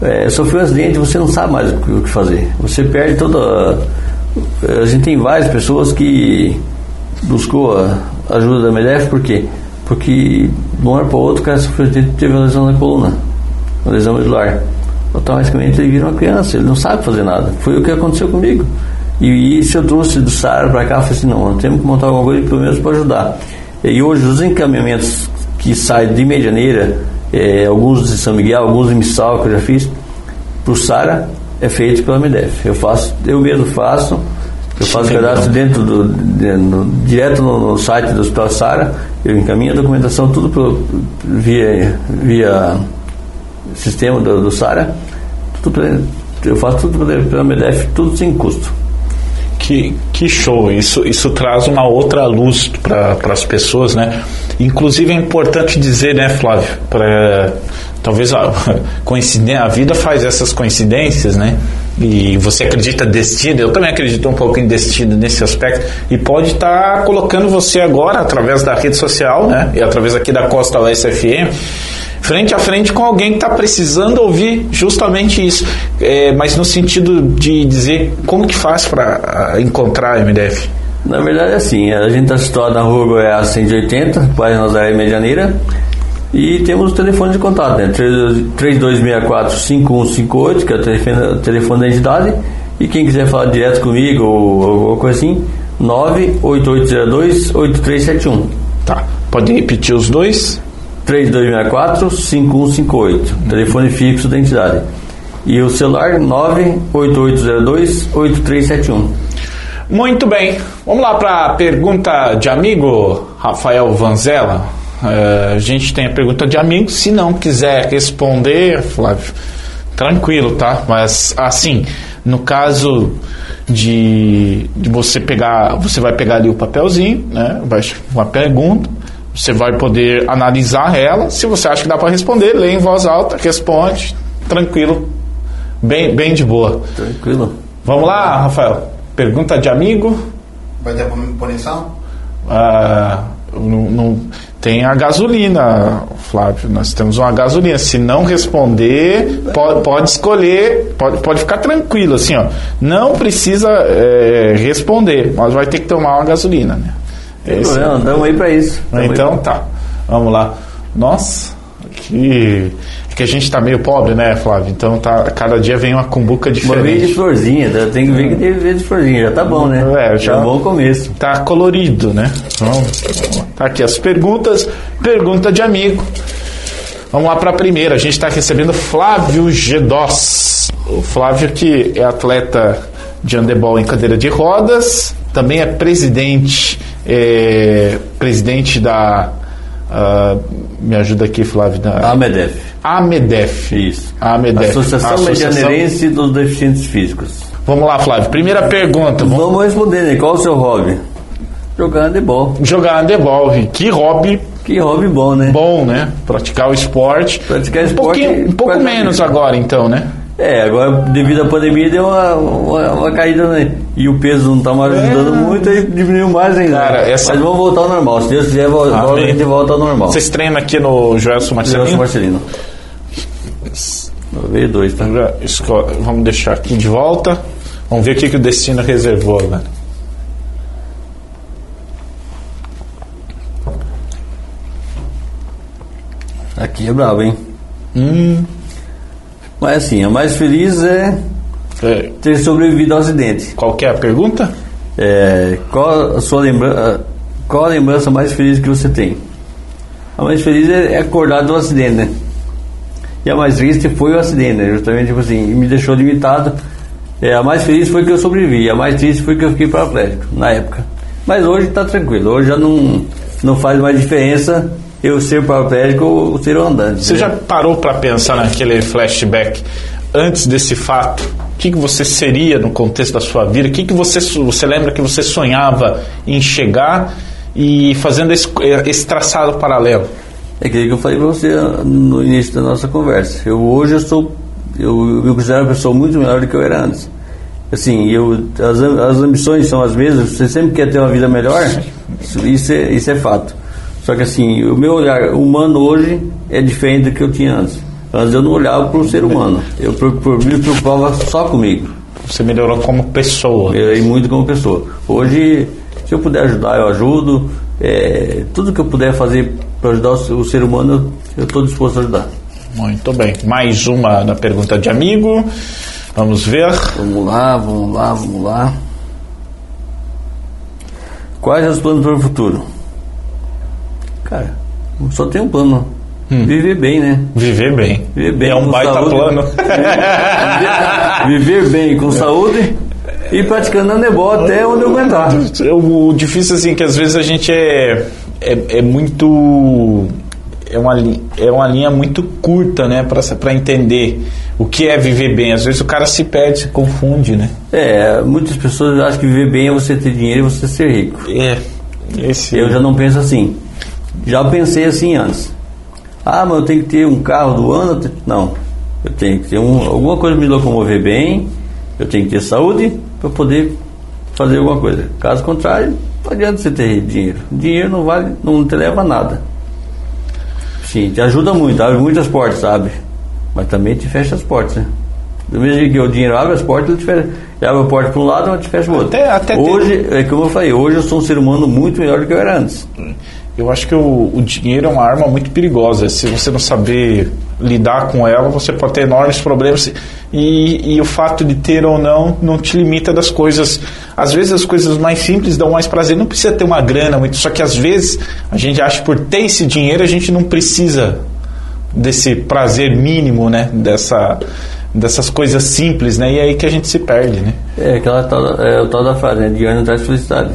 Speaker 2: É, sofreu um acidente, você não sabe mais o que fazer. Você perde toda. A, gente tem várias pessoas que buscou a ajuda da MEDEF, por quê? Porque de uma hora para outra o cara sofreu teve uma lesão na coluna, uma lesão medular. Automaticamente ele vira uma criança, ele não sabe fazer nada. Foi o que aconteceu comigo. E isso eu trouxe do Sara para cá, falei assim, não, temos que montar alguma coisa pelo menos para ajudar. E hoje os encaminhamentos que saem de Medianeira, é, alguns de São Miguel, alguns de Missal que eu já fiz, para o Sara é feito pela MEDEF. Eu faço, eu mesmo faço, eu faço cadastro dentro do, direto no, no, site do Hospital Sara, eu encaminho a documentação tudo pro, via, via sistema do, do Sara, tudo, eu faço tudo pela MEDEF, tudo sem custo.
Speaker 1: Que, que show! Isso, isso traz uma outra luz para as pessoas, né? Inclusive é importante dizer, né, Flávio, para talvez a, a vida faz essas coincidências, né? E você acredita destino, eu também acredito um pouco em destino nesse aspecto, e pode estar tá colocando você agora, através da rede social, né? E através aqui da Costa USFM, frente a frente com alguém que está precisando ouvir justamente isso, é, mas no sentido de dizer como que faz para encontrar a MDF.
Speaker 2: Na verdade é assim, a gente está situado na rua Goiás 180, Paz Nazaré Medianeira, e temos o telefone de contato, né? 3264-5158, que é o telefone, o telefone da entidade, e quem quiser falar direto comigo ou alguma coisa assim, 98802-8371.
Speaker 1: Tá, pode repetir os dois?
Speaker 2: 3264-5158, telefone fixo da entidade. E o celular 98802-8371.
Speaker 1: Muito bem, vamos lá para a pergunta de amigo Rafael Vanzella. É, a gente tem a pergunta de amigo, se não quiser responder, Flávio, tranquilo, tá? Mas assim, no caso de, de você pegar, você vai pegar ali o papelzinho, né? Vai uma pergunta, você vai poder analisar ela. Se você acha que dá para responder, lê em voz alta, responde, tranquilo, bem, bem de boa.
Speaker 2: Tranquilo.
Speaker 1: Vamos lá, Rafael. Pergunta de amigo.
Speaker 3: Vai ter punição?
Speaker 1: Ah, não, não, tem a gasolina, Flávio. Nós temos uma gasolina. Se não responder, pode, pode escolher, pode, pode ficar tranquilo, assim, ó. Não precisa é, responder, mas vai ter que tomar uma gasolina, né?
Speaker 2: Esse, estamos aí para isso.
Speaker 1: então tá. Vamos lá. Nossa, que que a gente está meio pobre, né, Flávio? Então tá, cada dia vem uma cumbuca diferente. Uma
Speaker 2: vez de florzinha, tá? tem que ver que tem vez de florzinha, já tá bom, né?
Speaker 1: É, já
Speaker 2: é um bom começo.
Speaker 1: Tá colorido, né? Então, tá aqui as perguntas, pergunta de amigo. Vamos lá para a primeira. A gente está recebendo Flávio Gedós. O Flávio que é atleta de handebol em cadeira de rodas, também é presidente, é, presidente da Uh, me ajuda aqui, Flávio. Da...
Speaker 2: AMEDEF.
Speaker 1: AMEDEF.
Speaker 2: Isso.
Speaker 1: AMEDEF.
Speaker 2: Associação, Associação Medianeirense dos Deficientes Físicos.
Speaker 1: Vamos lá, Flávio. Primeira pergunta.
Speaker 2: Vamos, vamos responder, né? Qual o seu hobby? Jogar handebol.
Speaker 1: Jogar handebol. Que hobby.
Speaker 2: Que hobby bom, né?
Speaker 1: Bom, né? Praticar o esporte.
Speaker 2: Praticar
Speaker 1: um
Speaker 2: esporte.
Speaker 1: Um pouco menos agora, então, né?
Speaker 2: É, agora devido à pandemia deu uma, uma, uma caída, né? E o peso não está mais ajudando é. muito, aí diminuiu mais ainda.
Speaker 1: Cara, essa...
Speaker 2: Mas vamos voltar ao normal. Se Deus quiser, volta, ah, a gente volta ao normal.
Speaker 1: Vocês treinam aqui no Joelson Marcelino?
Speaker 2: Joelson Marcelino. Veio dois, tá?
Speaker 1: Vamos deixar aqui de volta. Vamos ver o que, que o destino reservou agora.
Speaker 2: Aqui é brabo, hein?
Speaker 1: Hum.
Speaker 2: Mas assim, a mais feliz é, é. ter sobrevivido ao acidente.
Speaker 1: Qual que é a pergunta?
Speaker 2: É, qual a sua lembrança, qual a lembrança mais feliz que você tem? A mais feliz é é acordar do acidente, né? E a mais triste foi o acidente, né? Justamente, tipo assim, me deixou limitado. É, a mais feliz foi que eu sobrevivi, a mais triste foi que eu fiquei paraplégico, na época. Mas hoje tá tranquilo, hoje já não, não faz mais diferença eu ser paraplégico ou ser andante.
Speaker 1: Você
Speaker 2: né?
Speaker 1: já parou para pensar naquele flashback antes desse fato? O que, que você seria no contexto da sua vida? O que, que você, você lembra que você sonhava em chegar e fazendo esse, esse traçado paralelo?
Speaker 2: É aquilo que eu falei para você no início da nossa conversa. Eu hoje eu sou eu, eu considero uma pessoa muito melhor do que eu era antes. Assim, eu as, as ambições são as mesmas. Você sempre quer ter uma vida melhor. Isso, isso é isso é fato. Só que assim, o meu olhar humano hoje é diferente do que eu tinha antes. Antes eu não olhava para o ser humano. Eu me preocupava só comigo.
Speaker 1: Você melhorou como pessoa.
Speaker 2: Eu, e muito como pessoa. Hoje, se eu puder ajudar, eu ajudo. É, tudo que eu puder fazer para ajudar o, ser- o ser humano, eu estou disposto a ajudar.
Speaker 1: Muito bem. Mais uma na pergunta de amigo. Vamos ver.
Speaker 2: Vamos lá, vamos lá, vamos lá. Quais os planos para o futuro? Cara, só tem um plano. Viver bem, né?
Speaker 1: Viver bem.
Speaker 2: Viver bem
Speaker 1: é um baita
Speaker 2: saúde.
Speaker 1: plano.
Speaker 2: Viver bem com saúde e praticando handebol até onde eu aguentar.
Speaker 1: o difícil assim é que às vezes a gente é é, é muito é uma, é uma linha muito curta, né, para entender o que é viver bem. Às vezes o cara se perde, se confunde, né?
Speaker 2: É, muitas pessoas acham que viver bem é você ter dinheiro e você ser rico.
Speaker 1: É. Esse
Speaker 2: Eu já não penso assim. Já pensei assim antes. Ah, mas eu tenho que ter um carro do ano? Não. Eu tenho que ter um, alguma coisa para me locomover bem. Eu tenho que ter saúde para poder fazer alguma coisa. Caso contrário, não adianta você ter dinheiro. Dinheiro não vale, não te leva a nada. Sim, te ajuda muito, abre muitas portas, sabe? Mas também te fecha as portas, né? Do mesmo jeito que o dinheiro abre as portas, ele te fecha. Ele abre a porta para um lado, mas te fecha o outro.
Speaker 1: Até- até tem-
Speaker 2: hoje, é como eu falei, hoje eu sou um ser humano muito melhor do que eu era antes.
Speaker 1: Eu acho que o, o dinheiro é uma arma muito perigosa. Se você não saber lidar com ela, você pode ter enormes problemas. E, e o fato de ter ou não não te limita das coisas. Às vezes as coisas mais simples dão mais prazer. Não precisa ter uma grana muito. Só que às vezes a gente acha que por ter esse dinheiro a gente não precisa desse prazer mínimo, né? Dessa, dessas coisas simples, né? E é aí que a gente se perde, né?
Speaker 2: É aquela tal, é o tal da frase, né? Dinheiro não traz felicidade.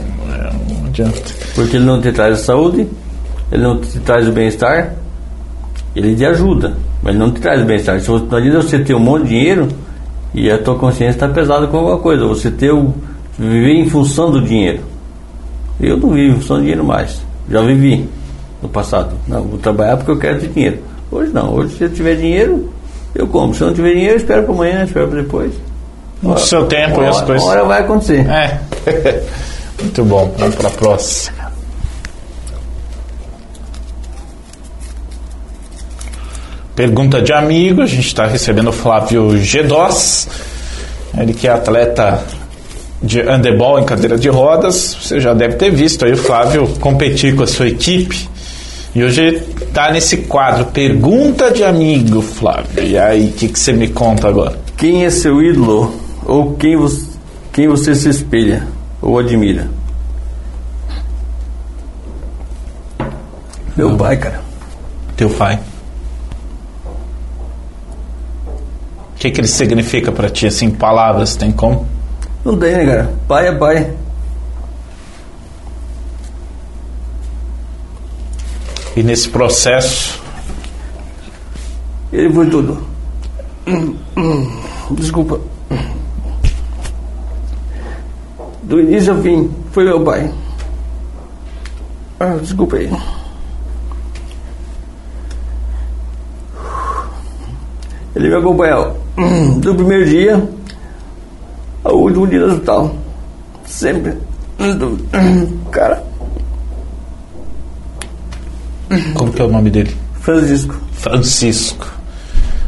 Speaker 1: Adianta.
Speaker 2: Porque ele não te traz a saúde, ele não te traz o bem-estar, ele te ajuda, mas ele não te traz o bem-estar. Se você, não adianta você ter um monte de dinheiro e a tua consciência está pesada com alguma coisa. Você ter o, viver em função do dinheiro. Eu não vivo em função do dinheiro mais. Já vivi no passado. Não, vou trabalhar porque eu quero ter dinheiro. Hoje não. Hoje se eu tiver dinheiro, eu compro. Se eu não tiver dinheiro, eu espero para amanhã, espero para depois.
Speaker 1: No seu tempo e as coisas.
Speaker 2: Uma hora vai acontecer.
Speaker 1: É. Muito bom. Vamos para a próxima. Pergunta de amigo. A gente está recebendo o Flávio Gedós. Ele que é atleta de handebol em cadeira de rodas. Você já deve ter visto aí o Flávio competir com a sua equipe. E hoje está nesse quadro. Pergunta de amigo, Flávio. E aí, o que, que você me conta agora?
Speaker 2: Quem é seu ídolo ou quem você, quem você se espelha ou admira? Meu pai, cara.
Speaker 1: Teu pai. O que, que ele significa pra ti, assim, palavras? Tem como?
Speaker 2: Não tem, né, cara? Pai é pai.
Speaker 1: E nesse processo,
Speaker 2: Ele foi tudo. Desculpa. Do início ao fim, foi meu pai. Ah, desculpa aí. Ele me acompanhou do primeiro dia ao último dia do hospital. Sempre. Cara,
Speaker 1: como que é o nome dele?
Speaker 2: Francisco.
Speaker 1: Francisco.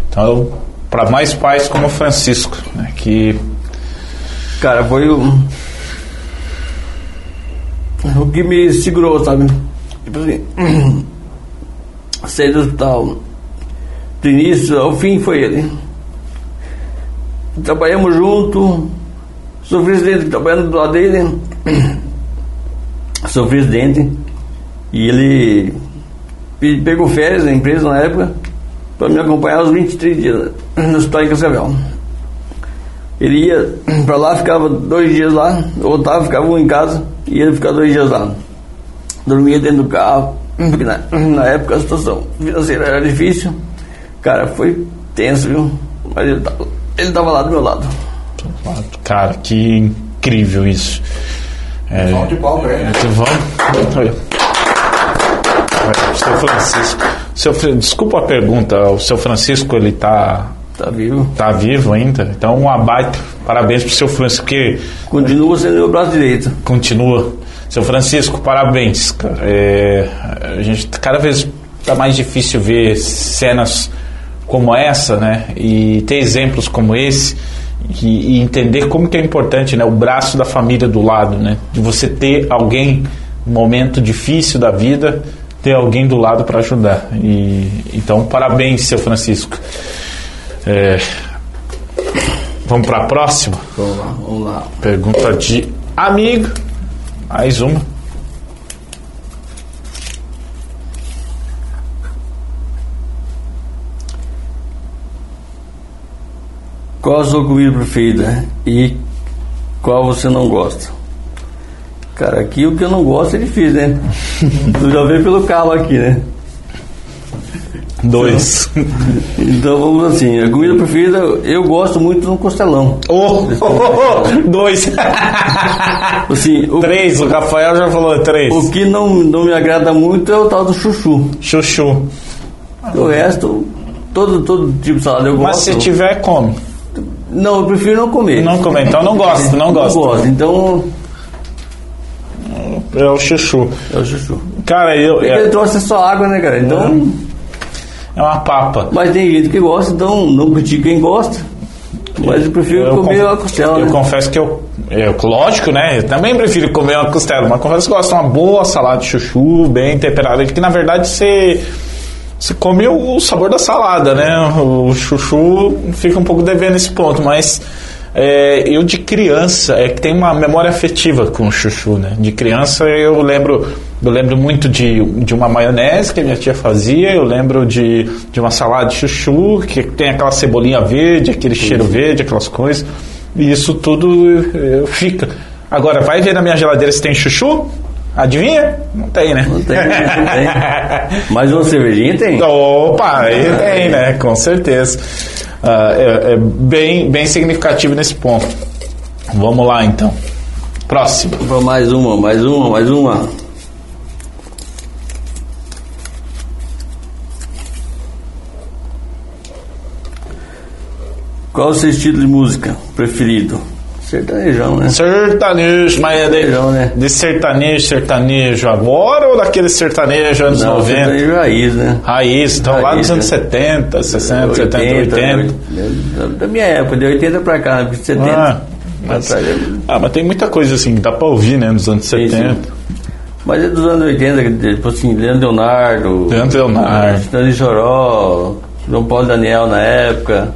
Speaker 1: Então, para mais pais como Francisco, né, que
Speaker 2: Cara, foi o. O que me segurou, sabe? Tipo assim. Saí do hospital. Do início ao fim foi ele. Trabalhamos junto. Sofri acidente trabalhando do lado dele. Sofri acidente. E ele pe- pegou férias na empresa na época para me acompanhar os 23 dias no hospital em Cascavel. Ele ia para lá, ficava dois dias lá, voltava, ficava um em casa e ele ficava dois dias lá. Dormia dentro do carro, porque na, na época a situação financeira era difícil. Cara, foi tenso, viu? Mas ele tava, ele tava lá do meu lado.
Speaker 1: Cara, que incrível isso. É,
Speaker 3: Som de né?
Speaker 1: então vamos. Olha. Seu Francisco. Seu, desculpa a pergunta, o seu Francisco ele tá,
Speaker 2: Tá vivo?
Speaker 1: tá vivo ainda? Então, uma baita. Parabéns pro seu Francisco, que
Speaker 2: Continua sendo meu braço direito.
Speaker 1: continua. Seu Francisco, parabéns. cara. É, a gente cada vez tá mais difícil ver cenas como essa, né? E ter exemplos como esse e, e entender como que é importante, né? O braço da família do lado, né? De você ter alguém no momento difícil da vida, ter alguém do lado para ajudar. E então, parabéns, seu Francisco. É, vamos para a próxima.
Speaker 2: Vamos lá, vamos lá.
Speaker 1: Pergunta de amigo. Mais uma.
Speaker 2: Qual a sua comida preferida e qual você não gosta? Cara, aqui o que eu não gosto é difícil, né? tu já vê pelo carro aqui, né?
Speaker 1: Dois.
Speaker 2: Então vamos assim, a comida preferida eu gosto muito do costelão.
Speaker 1: Oh, oh, oh, dois.
Speaker 2: Assim, o,
Speaker 1: três, o Rafael já falou três.
Speaker 2: o que não, não me agrada muito é o tal do chuchu.
Speaker 1: Chuchu.
Speaker 2: O resto, todo, todo tipo de salada eu
Speaker 1: Mas
Speaker 2: gosto.
Speaker 1: se tiver, come.
Speaker 2: Não, eu prefiro não comer.
Speaker 1: Não come, então não gosto, não gosto.
Speaker 2: Não gosto, então
Speaker 1: É o chuchu.
Speaker 2: é o chuchu.
Speaker 1: Cara, eu.
Speaker 2: Porque ele
Speaker 1: É,
Speaker 2: trouxe só água, né, cara? Então.
Speaker 1: É uma papa.
Speaker 2: Mas tem gente que gosta, então não critico quem gosta. Mas eu prefiro
Speaker 1: Eu
Speaker 2: comer
Speaker 1: conf-
Speaker 2: a costela,
Speaker 1: Eu
Speaker 2: né?
Speaker 1: confesso que eu, eu. Lógico, né? Eu também prefiro comer uma costela, mas confesso que gosto de uma boa salada de chuchu, bem temperada, que na verdade você. Você come o sabor da salada, né? O chuchu fica um pouco devendo esse ponto, mas é, eu de criança é que tem uma memória afetiva com o chuchu, né? De criança eu lembro, eu lembro muito de, de uma maionese que a minha tia fazia, eu lembro de, de uma salada de chuchu que tem aquela cebolinha verde, aquele cheiro verde, aquelas coisas, e isso tudo eh, fica. Agora, vai ver na minha geladeira se tem chuchu? Adivinha? Não tem, né?
Speaker 2: Não tem, não tem. Mas uma cervejinha tem.
Speaker 1: Opa, aí tem, né? Com certeza. Ah, é, é bem, bem significativo nesse ponto. Vamos lá, então. Próximo.
Speaker 2: Mais uma, mais uma, mais uma. Qual o seu estilo de música preferido? Sertanejão, né?
Speaker 1: Sertanejo, mas é de,
Speaker 2: né?
Speaker 1: de sertanejo, sertanejo agora ou daquele sertanejo anos
Speaker 2: Não,
Speaker 1: 90?
Speaker 2: sertanejo raiz, né?
Speaker 1: Raiz, então lá
Speaker 2: Raiz,
Speaker 1: nos anos
Speaker 2: né?
Speaker 1: 70, 60, 70, 80.
Speaker 2: Da- minha época, de 80 pra cá? Porque 70.
Speaker 1: Ah, mas,
Speaker 2: pra
Speaker 1: ah, mas tem muita coisa assim que dá pra ouvir, né? Nos anos
Speaker 2: Sim,
Speaker 1: 70.
Speaker 2: sim. Mas é dos anos 80, que, tipo assim, Leandro Leonardo,
Speaker 1: Leandro Leonardo.
Speaker 2: Stanley Choró, João Paulo Daniel na época,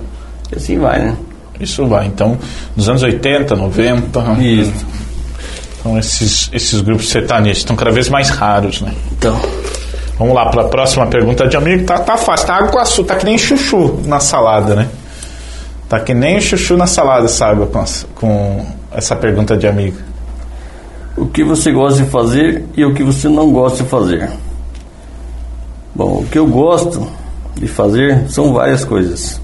Speaker 2: e assim vai, né?
Speaker 1: Isso vai. Então, nos anos 80, 90.
Speaker 2: Isso.
Speaker 1: Então, esses, esses grupos sertanejos estão cada vez mais raros, né?
Speaker 2: Então,
Speaker 1: Vamos lá para a próxima pergunta de amigo. Tá, tá fácil, tá água com açúcar, tá que nem chuchu na salada, né? Tá que nem chuchu na salada essa água com, com essa pergunta de amigo.
Speaker 2: o que você gosta de fazer e o que você não gosta de fazer? Bom, o que eu gosto de fazer são várias coisas.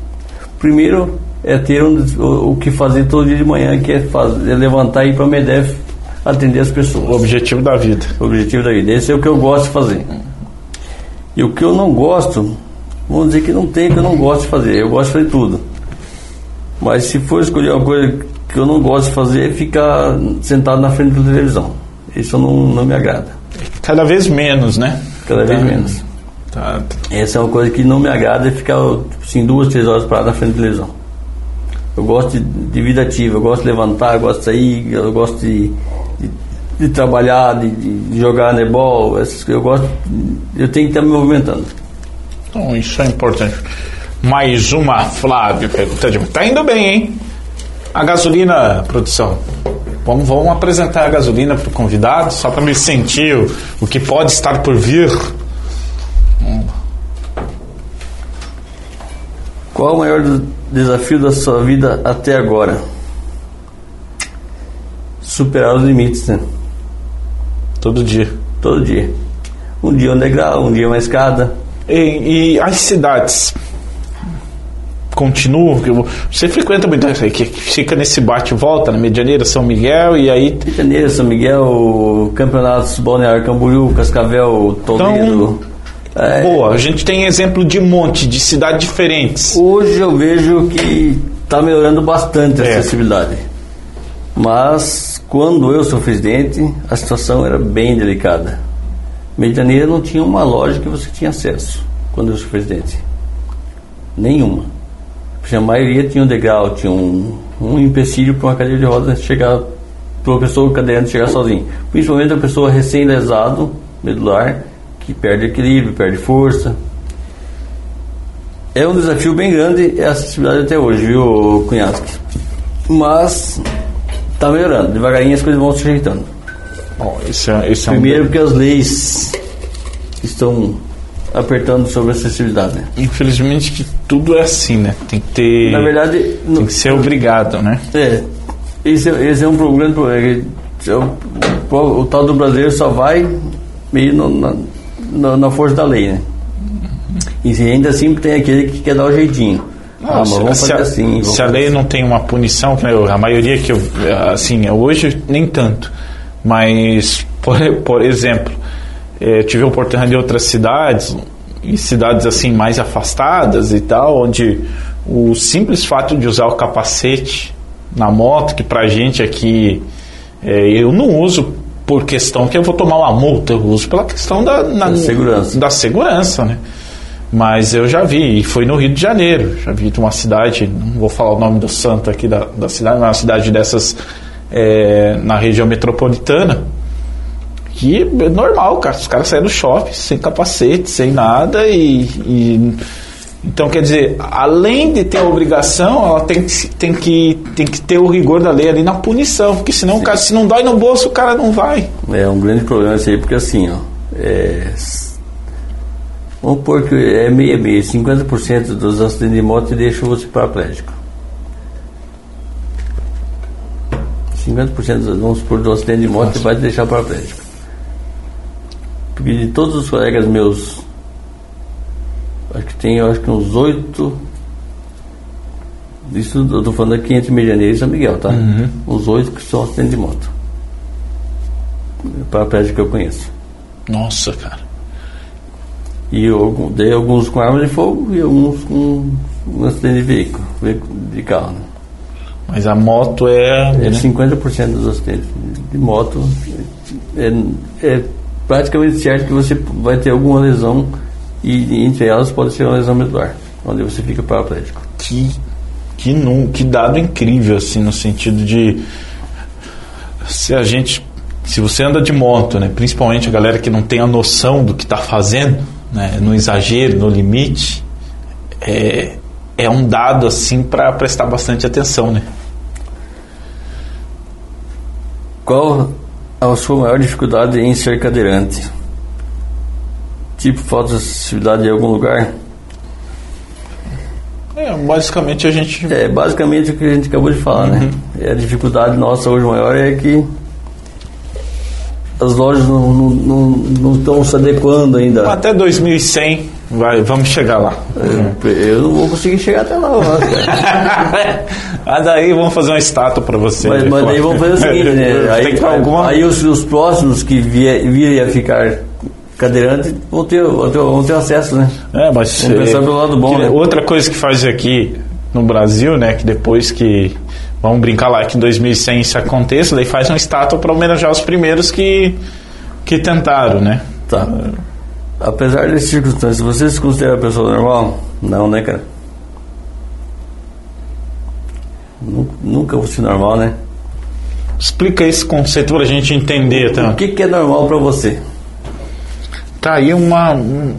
Speaker 2: Primeiro é ter um, o, o que fazer todo dia de manhã, que é, fazer, é levantar e ir para a MEDEF atender as pessoas.
Speaker 1: O objetivo da vida.
Speaker 2: o objetivo da vida. Esse é o que eu gosto de fazer. E o que eu não gosto, vamos dizer que não tem que eu não gosto de fazer. Eu gosto de fazer tudo. Mas se for escolher uma coisa que eu não gosto de fazer, é ficar sentado na frente da televisão. Isso não, não me agrada.
Speaker 1: Cada vez menos, né?
Speaker 2: Cada vez
Speaker 1: Tá-
Speaker 2: menos.
Speaker 1: Tá,
Speaker 2: Essa é uma coisa que não me agrada, é ficar assim, duas, três horas parado na frente da televisão. Eu gosto de, de vida ativa, eu gosto de levantar, eu gosto de sair, eu gosto de, de, de trabalhar, de, de jogar netball, essas. Eu gosto, eu tenho que estar me movimentando.
Speaker 1: Então, isso é importante. Mais uma, Flávio, pergunta de Tá indo bem, hein? A gasolina, produção. Vamos, vamos apresentar a gasolina para o convidado, só para me sentir o, o que pode estar por vir.
Speaker 2: Qual o maior desafio da sua vida até agora? Superar os limites, né?
Speaker 1: Todo dia.
Speaker 2: Todo dia. Um dia um degrau, um dia uma escada.
Speaker 1: E, e as cidades eu- Você frequenta muito aí, que fica nesse bate e volta, na Medianeira, São Miguel, e aí
Speaker 2: Janeiro, São Miguel, Campeonatos Balneário Camboriú, Cascavel, Toledo. É,
Speaker 1: Boa, a gente tem exemplo de monte de cidades diferentes.
Speaker 2: Hoje eu vejo que está melhorando bastante a
Speaker 1: É.
Speaker 2: acessibilidade. Mas quando eu sou presidente, a situação era bem delicada. Medianeira não tinha uma loja que você tinha acesso quando eu sou presidente. Nenhuma. Porque A maioria tinha um degrau, tinha um, um empecilho para uma cadeira de rodas chegar, para uma pessoa cadeirante chegar sozinho. Principalmente a pessoa recém-lesado, medular, que perde equilíbrio, perde força. É um desafio bem grande a acessibilidade até hoje, viu, Cunhasque? Mas está melhorando, devagarinho as coisas vão se ajeitando.
Speaker 1: Bom, esse é, esse é um-
Speaker 2: Primeiro porque as leis estão apertando sobre a acessibilidade. né?
Speaker 1: Infelizmente que tudo é assim, né? Tem que ter.
Speaker 2: Na verdade, no-
Speaker 1: tem que ser obrigado, né?
Speaker 2: é, esse, é- esse é um problema, problema é o, o- o tal do brasileiro só vai meio no- na, na, na força da lei, né? E se ainda assim tem aquele que quer dar o jeitinho. ah, mas
Speaker 1: se,
Speaker 2: vamos
Speaker 1: se
Speaker 2: fazer
Speaker 1: a,
Speaker 2: assim.
Speaker 1: se a lei não tem uma punição, a maioria que eu. Assim, hoje nem tanto. Mas, por, por exemplo, eh, tive a oportunidade em outras cidades, em cidades assim mais afastadas e tal, onde o simples fato de usar o capacete na moto, que pra gente aqui eh, eu não uso por questão que eu vou tomar uma multa, eu uso pela questão da, na-
Speaker 2: Da segurança.
Speaker 1: da segurança, né? Mas eu já vi, e foi no Rio de Janeiro. Já vi de uma cidade, não vou falar o nome do santo aqui da, da cidade, mas uma cidade dessas é, na região metropolitana. Que é normal, cara. Os caras saem do shopping sem capacete, sem nada e. e- então, quer dizer, além de ter a obrigação, ela tem tem, que, tem que ter o rigor da lei ali na punição, porque senão, o cara, se não dói no bolso, o cara não vai.
Speaker 2: É um grande problema isso aí, porque assim, ó. é, vamos pôr que é meia meia, 50% dos acidentes de moto deixam você paraplégico. 50% dos- vamos supor do acidente de moto vai te deixar paraplégico. Porque de todos os colegas meus, acho que tem acho que uns oito. Isso eu tô falando aqui entre Medianeira e São Miguel, tá? Uns oito que são acidentes de moto paraplégico que eu conheço.
Speaker 1: Nossa, cara.
Speaker 2: E eu dei alguns com arma de fogo e alguns com um acidente de veículo, veículo de carro. Né?
Speaker 1: Mas a moto é.
Speaker 2: É
Speaker 1: né?
Speaker 2: 50% dos acidentes de moto é, é praticamente certo que você vai ter alguma lesão e entre elas pode ser uma lesão medular, onde você fica paraplégico.
Speaker 1: que, que, que dado incrível, assim, no sentido de. Se a gente. Se você anda de moto, né, principalmente a galera que não tem a noção do que está fazendo, né, no exagero, no limite, é, é um dado assim para prestar bastante atenção, né?
Speaker 2: Qual a sua maior dificuldade em ser cadeirante? Tipo, falta de acessibilidade em algum lugar?
Speaker 1: É, basicamente a gente.
Speaker 2: É basicamente o que a gente acabou de falar, né? E a dificuldade nossa hoje maior é que as lojas não, não, não, não estão se adequando ainda.
Speaker 1: Até 2100, vai, vamos chegar lá.
Speaker 2: Eu, eu não vou conseguir chegar até lá,
Speaker 1: ah, daí vamos fazer uma estátua para você.
Speaker 2: Mas, mas daí vamos fazer o seguinte, né? Aí,
Speaker 1: alguma...
Speaker 2: aí os, os próximos que vier- virem a ficar cadeirantes vão ter, vão ter, vão acesso, né?
Speaker 1: É, mas
Speaker 2: Vamos pensar pelo lado bom, né?
Speaker 1: Outra coisa que faz aqui no Brasil, né, que depois que vamos brincar lá que em 2100 isso aconteça, daí faz uma estátua para homenagear os primeiros que que tentaram, né?
Speaker 2: Tá. Apesar das circunstâncias, você se considera pessoa normal? Não, né, cara? Nu- Nunca vou ser normal, né?
Speaker 1: Explica esse conceito para a gente entender,
Speaker 2: O
Speaker 1: tá?
Speaker 2: que, que é normal pra você?
Speaker 1: Tá aí uma um-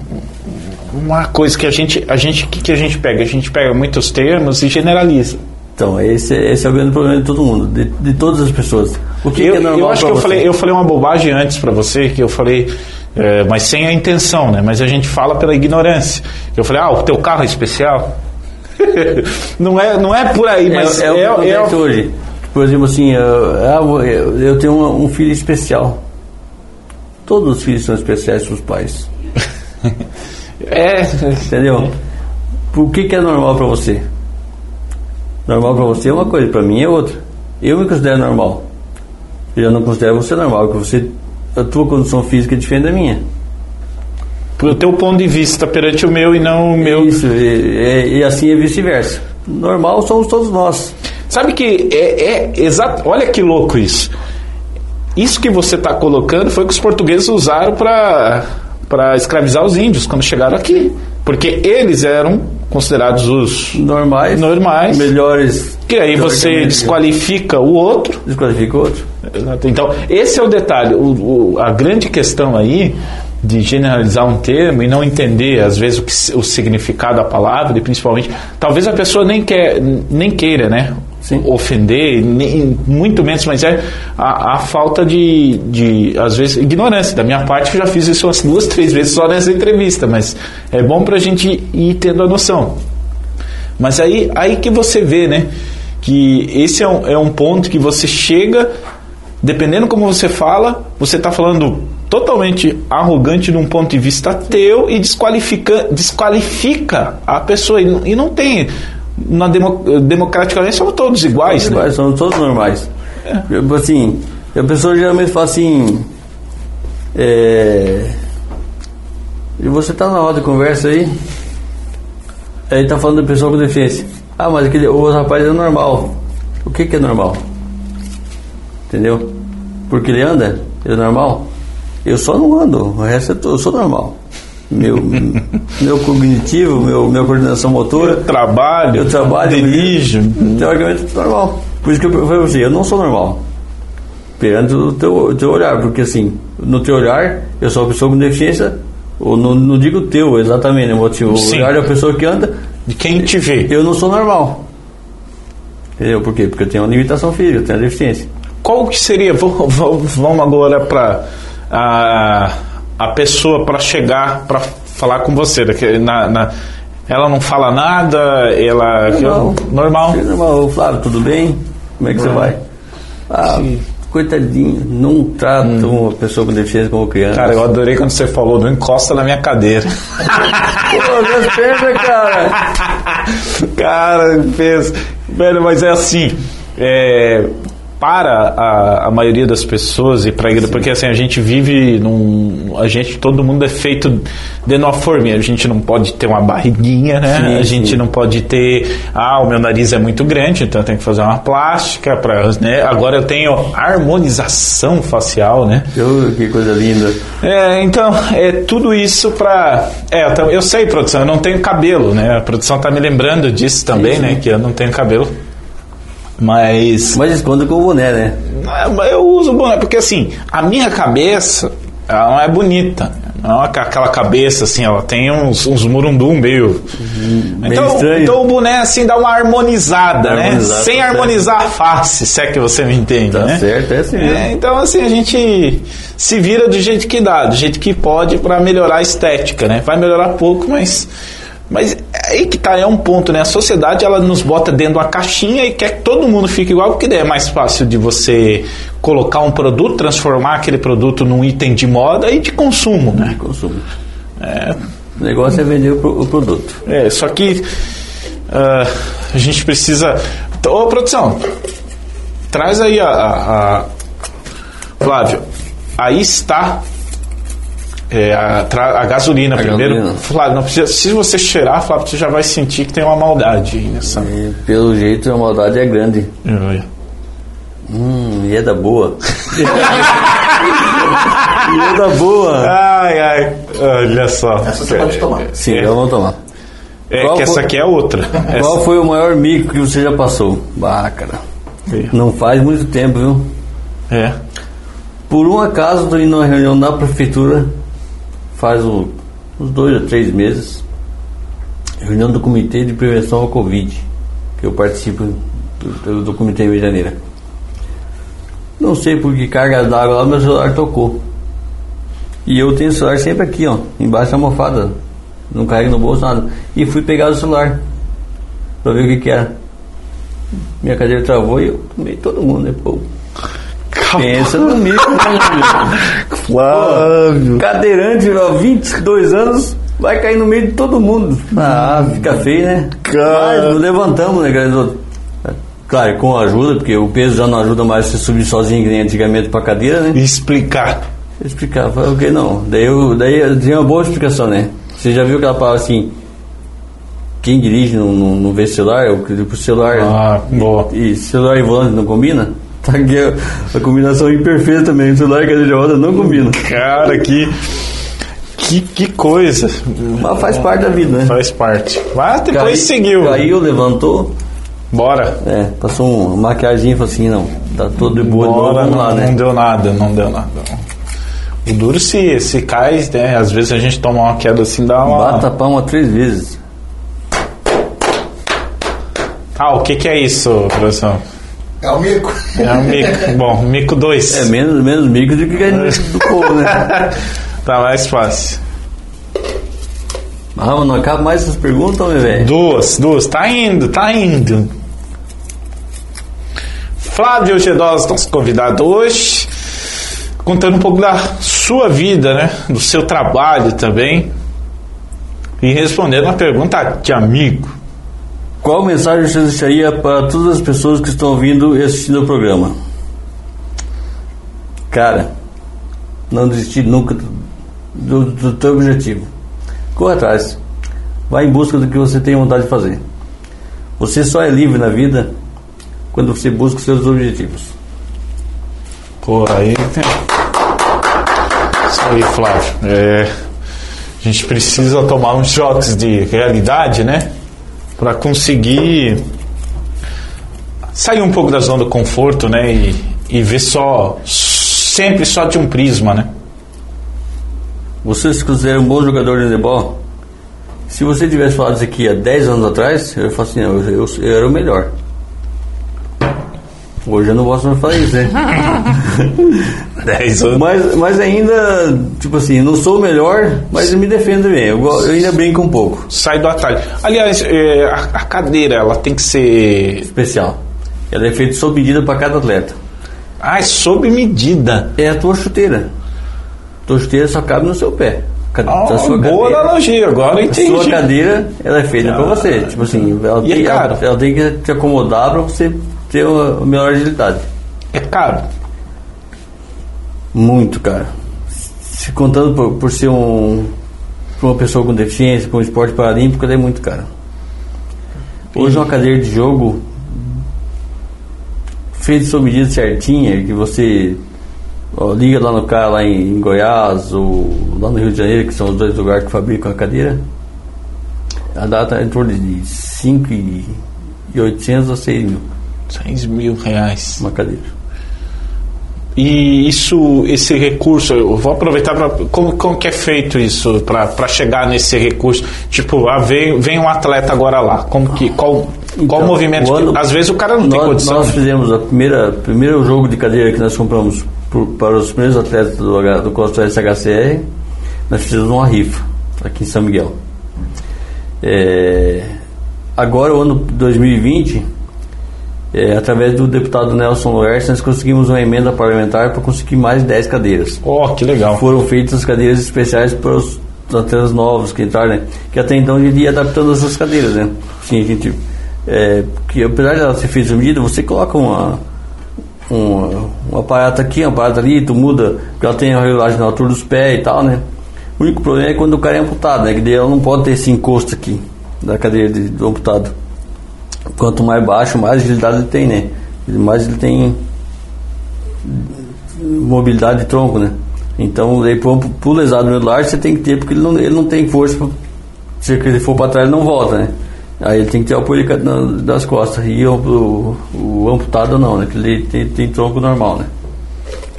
Speaker 1: uma coisa que a gente a gente que, que a gente pega, a gente pega muitos termos e generaliza.
Speaker 2: Então, esse, esse é o grande problema de todo mundo, de, de todas as pessoas. O que,
Speaker 1: eu,
Speaker 2: que é normal
Speaker 1: eu acho que eu falei, eu falei uma bobagem antes para você, que eu falei, é, mas sem a intenção, né? Mas a gente fala pela ignorância. Eu falei, ah, o teu carro é especial. não, é, não é por aí, mas
Speaker 2: é,
Speaker 1: é,
Speaker 2: é, o que
Speaker 1: é,
Speaker 2: acontece hoje. Por exemplo, assim, eu, eu, eu tenho um, um filho especial. Todos os filhos são especiais para os pais.
Speaker 1: é,
Speaker 2: Entendeu? O que, que é normal para você? Normal para você é uma coisa, para mim é outra. Eu me considero normal. Eu já não considero você normal, porque você, a tua condição física é diferente da minha.
Speaker 1: pro teu ponto de vista perante o meu e não o meu.
Speaker 2: Isso, e, e- e assim é vice-versa. Normal somos todos nós.
Speaker 1: Sabe que é, é exato. Olha que louco isso. Isso que você está colocando foi o que os portugueses usaram para escravizar os índios quando chegaram aqui, porque eles eram considerados os
Speaker 2: Normais.
Speaker 1: Normais.
Speaker 2: Melhores.
Speaker 1: que aí você desqualifica o outro.
Speaker 2: Desqualifica o outro.
Speaker 1: Exato. Então esse é o detalhe. O, o- a grande questão aí de generalizar um termo e não entender às vezes o, que, o significado da palavra e principalmente talvez a pessoa nem quer nem queira, né?
Speaker 2: Sim.
Speaker 1: ofender, nem, muito menos, mas é a, a falta de, de, às vezes, ignorância. Da minha parte, eu já fiz isso umas duas, três vezes só nessa entrevista, mas é bom para a gente ir tendo a noção. Mas aí, aí que você vê, né? Que esse é um, é um ponto que você chega, dependendo como você fala, você está falando totalmente arrogante de um ponto de vista teu e desqualifica, desqualifica a pessoa. E, e não tem. Na demo, democraticamente somos todos iguais, né?
Speaker 2: Iguais, somos todos normais. Tipo Assim, a pessoa geralmente fala assim. É, e você tá na roda de conversa aí. Aí tá falando da pessoa com deficiência. Ah, mas aquele, o rapaz é normal. O que, que é normal? Entendeu? Porque ele anda, ele é normal. Eu só não ando, o resto eu, tô- eu sou normal. Meu, meu cognitivo, meu, minha coordenação motora.
Speaker 1: Eu trabalho,
Speaker 2: Eu trabalho,
Speaker 1: dirijo.
Speaker 2: Teoricamente normal. Por isso que eu falei você, eu não sou normal. Perante o teu, teu olhar, porque assim, no teu olhar, eu sou uma pessoa com deficiência, ou não, não digo teu exatamente, né? O motivo- o
Speaker 1: Sim.
Speaker 2: olhar da pessoa que anda,
Speaker 1: De quem te vê.
Speaker 2: eu não sou normal. Entendeu? Por quê? Porque eu tenho uma limitação física, eu tenho uma deficiência.
Speaker 1: Qual que seria? Vamos agora para a, a pessoa para chegar para falar com você. Na, na- ela não fala nada, ela
Speaker 2: Normal.
Speaker 1: normal.
Speaker 2: Normal. Flávio, tudo bem? Como é que você vai? Ah, coitadinho, não trata uma pessoa com deficiência como criança.
Speaker 1: Cara, eu adorei quando você falou, não encosta na minha cadeira.
Speaker 2: Pô, minhas pernas, cara.
Speaker 1: Cara, fez. Velho, mas é assim. é, para a, a maioria das pessoas e para igreja, porque assim a gente vive num, a gente todo mundo é feito de uma forma, a gente não pode ter uma barriguinha, né?
Speaker 2: Sim,
Speaker 1: a gente
Speaker 2: sim.
Speaker 1: não pode ter, ah, o meu nariz é muito grande, então eu tenho que fazer uma plástica para, né? Agora eu tenho harmonização facial, né?
Speaker 2: Que coisa linda.
Speaker 1: É, então, é tudo isso pra. É, eu, tam- eu sei, produção, eu não tenho cabelo, né? A produção tá me lembrando disso também,
Speaker 2: Sim,
Speaker 1: né?
Speaker 2: sim.
Speaker 1: Que eu não tenho cabelo. Mas.
Speaker 2: Mas esconda com o boné, né?
Speaker 1: Ah, Eu uso boné, porque assim, a minha cabeça, ela não é bonita. Não é aquela cabeça assim, ela tem uns, uns murundum meio. Então,
Speaker 2: estranho.
Speaker 1: então o boné assim dá uma harmonizada, né?
Speaker 2: Harmonizar,
Speaker 1: Sem
Speaker 2: tá
Speaker 1: harmonizar a face, se é que você me entende,
Speaker 2: Tá
Speaker 1: né?
Speaker 2: certo, é assim
Speaker 1: É, então assim, a gente se vira do jeito que dá, do jeito que pode para melhorar a estética, né? Vai melhorar pouco, mas mas aí que tá, é um ponto, né? A sociedade ela nos bota dentro de uma caixinha e quer que todo mundo fique igual, porque daí é mais fácil de você colocar um produto, transformar aquele produto num item de moda e de consumo, né?
Speaker 2: Consumo. O negócio é vender o, pro- o produto.
Speaker 1: É, só que ah, a gente precisa. Ô, produção, traz aí a. a- a- Flávio, aí está é, a, tra- a gasolina
Speaker 2: A
Speaker 1: primeiro.
Speaker 2: gasolina.
Speaker 1: Flávio, não precisa, se você cheirar, Flávio, você já vai sentir que tem uma maldade aí nessa.
Speaker 2: E, pelo jeito a maldade é grande. Hum, e é da boa. e é da boa.
Speaker 1: Ai, ai, olha só.
Speaker 3: Essa você pode tomar.
Speaker 2: Sim,
Speaker 1: É.
Speaker 2: vamos tomar.
Speaker 1: É
Speaker 2: Qual
Speaker 1: que essa
Speaker 2: foi-
Speaker 1: aqui é outra.
Speaker 2: Qual foi o maior mico que você já passou? Bah, cara.
Speaker 1: Essa-
Speaker 2: Não faz muito tempo, viu?
Speaker 1: É.
Speaker 2: Por um acaso, estou indo numa reunião na prefeitura, faz o- uns dois ou três meses, reunião do Comitê de Prevenção ao Covid, que eu participo do, do Comitê em Medianeira. Não sei por que carga d'água lá, meu celular tocou. E eu tenho o celular sempre aqui, ó, embaixo da almofada. Não carrego no bolso, nada. E fui pegar o celular. pra ver o que que era. Minha cadeira travou e eu tomei todo mundo, né? Pô, pensa no mico,
Speaker 1: Flávio.
Speaker 2: Cadeirante, ó, 22 anos, vai cair no meio de todo mundo. Ah, fica feio, né?
Speaker 1: Cara.
Speaker 2: Mas levantamos, né? Claro, com ajuda, porque o peso já não ajuda mais você subir sozinho, que nem antigamente pra cadeira, né?
Speaker 1: Explicar.
Speaker 2: Eu explicava, o que não? Daí eu, daí eu tinha uma boa explicação, né? Você já viu aquela palavra assim, quem dirige não, não, não vê celular, o o celular
Speaker 1: Ah, boa.
Speaker 2: e celular e volante não combina? Tá aqui a, a combinação imperfeita também, celular e cadeira de roda não combina.
Speaker 1: Cara, que. Que, que coisa.
Speaker 2: Mas faz parte da vida, né?
Speaker 1: Faz parte. Mas depois
Speaker 2: Cai-
Speaker 1: seguiu.
Speaker 2: Caiu, levantou,
Speaker 1: Bora.
Speaker 2: é, passou uma maquiagem e falou assim, não, tá todo de boa, de novo,
Speaker 1: Bora,
Speaker 2: vamos lá,
Speaker 1: não,
Speaker 2: né?
Speaker 1: não deu nada, não deu nada. O duro se, se cai, né? Às vezes a gente toma uma queda assim, dá uma.
Speaker 2: Bata a palma três vezes.
Speaker 1: Ah, o que que é isso, professor?
Speaker 3: É o mico.
Speaker 1: É um mico. Bom, mico 2.
Speaker 2: É menos, menos micro do que a gente do povo, né?
Speaker 1: Tá mais fácil.
Speaker 2: Ah, mas não acaba mais essas perguntas, meu velho?
Speaker 1: Duas, duas. Tá indo, tá indo. Flávio Gedós, nosso convidado hoje, contando um pouco da sua vida, né? Do seu trabalho também. E respondendo uma pergunta de amigo.
Speaker 2: Qual mensagem você deixaria para todas as pessoas que estão ouvindo e assistindo o programa? Cara, não desistir nunca do, do, do teu objetivo. Corra atrás. Vá em busca do que você tem vontade de fazer. Você só é livre na vida quando você busca os seus objetivos.
Speaker 1: Pô, aí tem. Isso aí, Flávio. É, a gente precisa tomar uns choques de realidade, né? Pra conseguir sair um pouco da zona do conforto, né? E, e ver só. Sempre só de um prisma, né?
Speaker 2: Você se considera um bom jogador de handebol? Se você tivesse falado isso aqui há 10 anos atrás, eu ia falar assim, eu, eu, eu era o melhor. Hoje eu não posso mais falar isso, né?
Speaker 1: 10 anos.
Speaker 2: mas, mas ainda, tipo assim, não sou o melhor, mas eu me defendo bem. Eu, eu ainda brinco um pouco.
Speaker 1: Sai do atalho. Aliás, é, a, a cadeira, ela tem que ser.
Speaker 2: Especial. Ela é feita sob medida para cada atleta.
Speaker 1: Ah, é sob medida.
Speaker 2: É a tua chuteira. Tua chuteira só cabe no seu pé. Ca-
Speaker 1: Ah,
Speaker 2: a sua
Speaker 1: boa
Speaker 2: cadeira-
Speaker 1: analogia, agora eu
Speaker 2: A sua
Speaker 1: entendi.
Speaker 2: cadeira, ela é feita pra você. Tipo assim, ela
Speaker 1: E é
Speaker 2: tem, ela,
Speaker 1: caro?
Speaker 2: ela tem que te acomodar pra você ter uma melhor agilidade.
Speaker 1: É caro.
Speaker 2: Muito, cara. Se contando por, por ser um uma pessoa com deficiência, com um esporte paralímpico, é muito caro. Hoje uma cadeira de jogo feita sob medida certinha, que você ó, liga lá no cara lá em, em Goiás ou lá no Rio de Janeiro, que são os dois lugares que fabricam a cadeira, a data é em torno de 5 e 800 a 6 mil
Speaker 1: 6 mil reais.
Speaker 2: uma cadeira.
Speaker 1: E isso, esse recurso, eu vou aproveitar para como, como que é feito isso para chegar nesse recurso? Tipo, ah, vem, vem um atleta agora lá, como que qual qual
Speaker 2: Então,
Speaker 1: movimento?
Speaker 2: o ano-
Speaker 1: que- às vezes o cara não tem
Speaker 2: nós,
Speaker 1: condição.
Speaker 2: Nós fizemos a primeira primeiro jogo de cadeira que nós compramos por- para os primeiros atletas do, do Costa SHCR. Nós fizemos uma rifa aqui em São Miguel. É, agora, o ano 2020, é, através do deputado Nelson Loertes, nós conseguimos uma emenda parlamentar para conseguir mais 10 cadeiras.
Speaker 1: Oh, que legal.
Speaker 2: Foram feitas cadeiras especiais para os atletas novos que entraram, né? Que até então a gente ia adaptando essas cadeiras, né? Sim, a gente. É, que apesar de ela ser feita à medida, você coloca uma, uma, um aparato aqui, um aparato ali, tu muda, porque ela tem a regulagem na altura dos pés e tal, né? O único problema é quando o cara é amputado, né? Que daí ela não pode ter esse encosto aqui da cadeira de- do amputado. Quanto mais baixo, mais agilidade ele tem, né? Mais ele tem mobilidade de tronco, né? Então, daí pro, pro lesado medular você tem que ter, porque ele não, ele não tem força. Pra, se ele for para trás, ele não volta, né? Aí ele tem que ter o apoio das costas. E o, o, o amputado não, né? Que ele tem, tem tronco normal, né?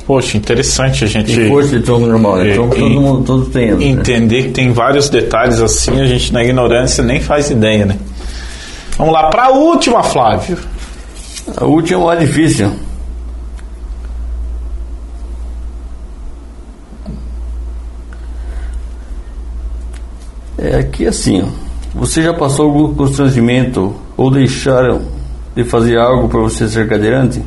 Speaker 1: Poxa, interessante a gente
Speaker 2: Tem força de tronco normal, né?
Speaker 1: E-
Speaker 2: Tronco todo mundo, todos têm. né?
Speaker 1: entender que tem vários detalhes assim, a gente na ignorância nem faz ideia, né? Vamos lá para a última, Flávio.
Speaker 2: A última é difícil. É aqui assim. Você já passou algum constrangimento ou deixaram de fazer algo para você ser cadeirante?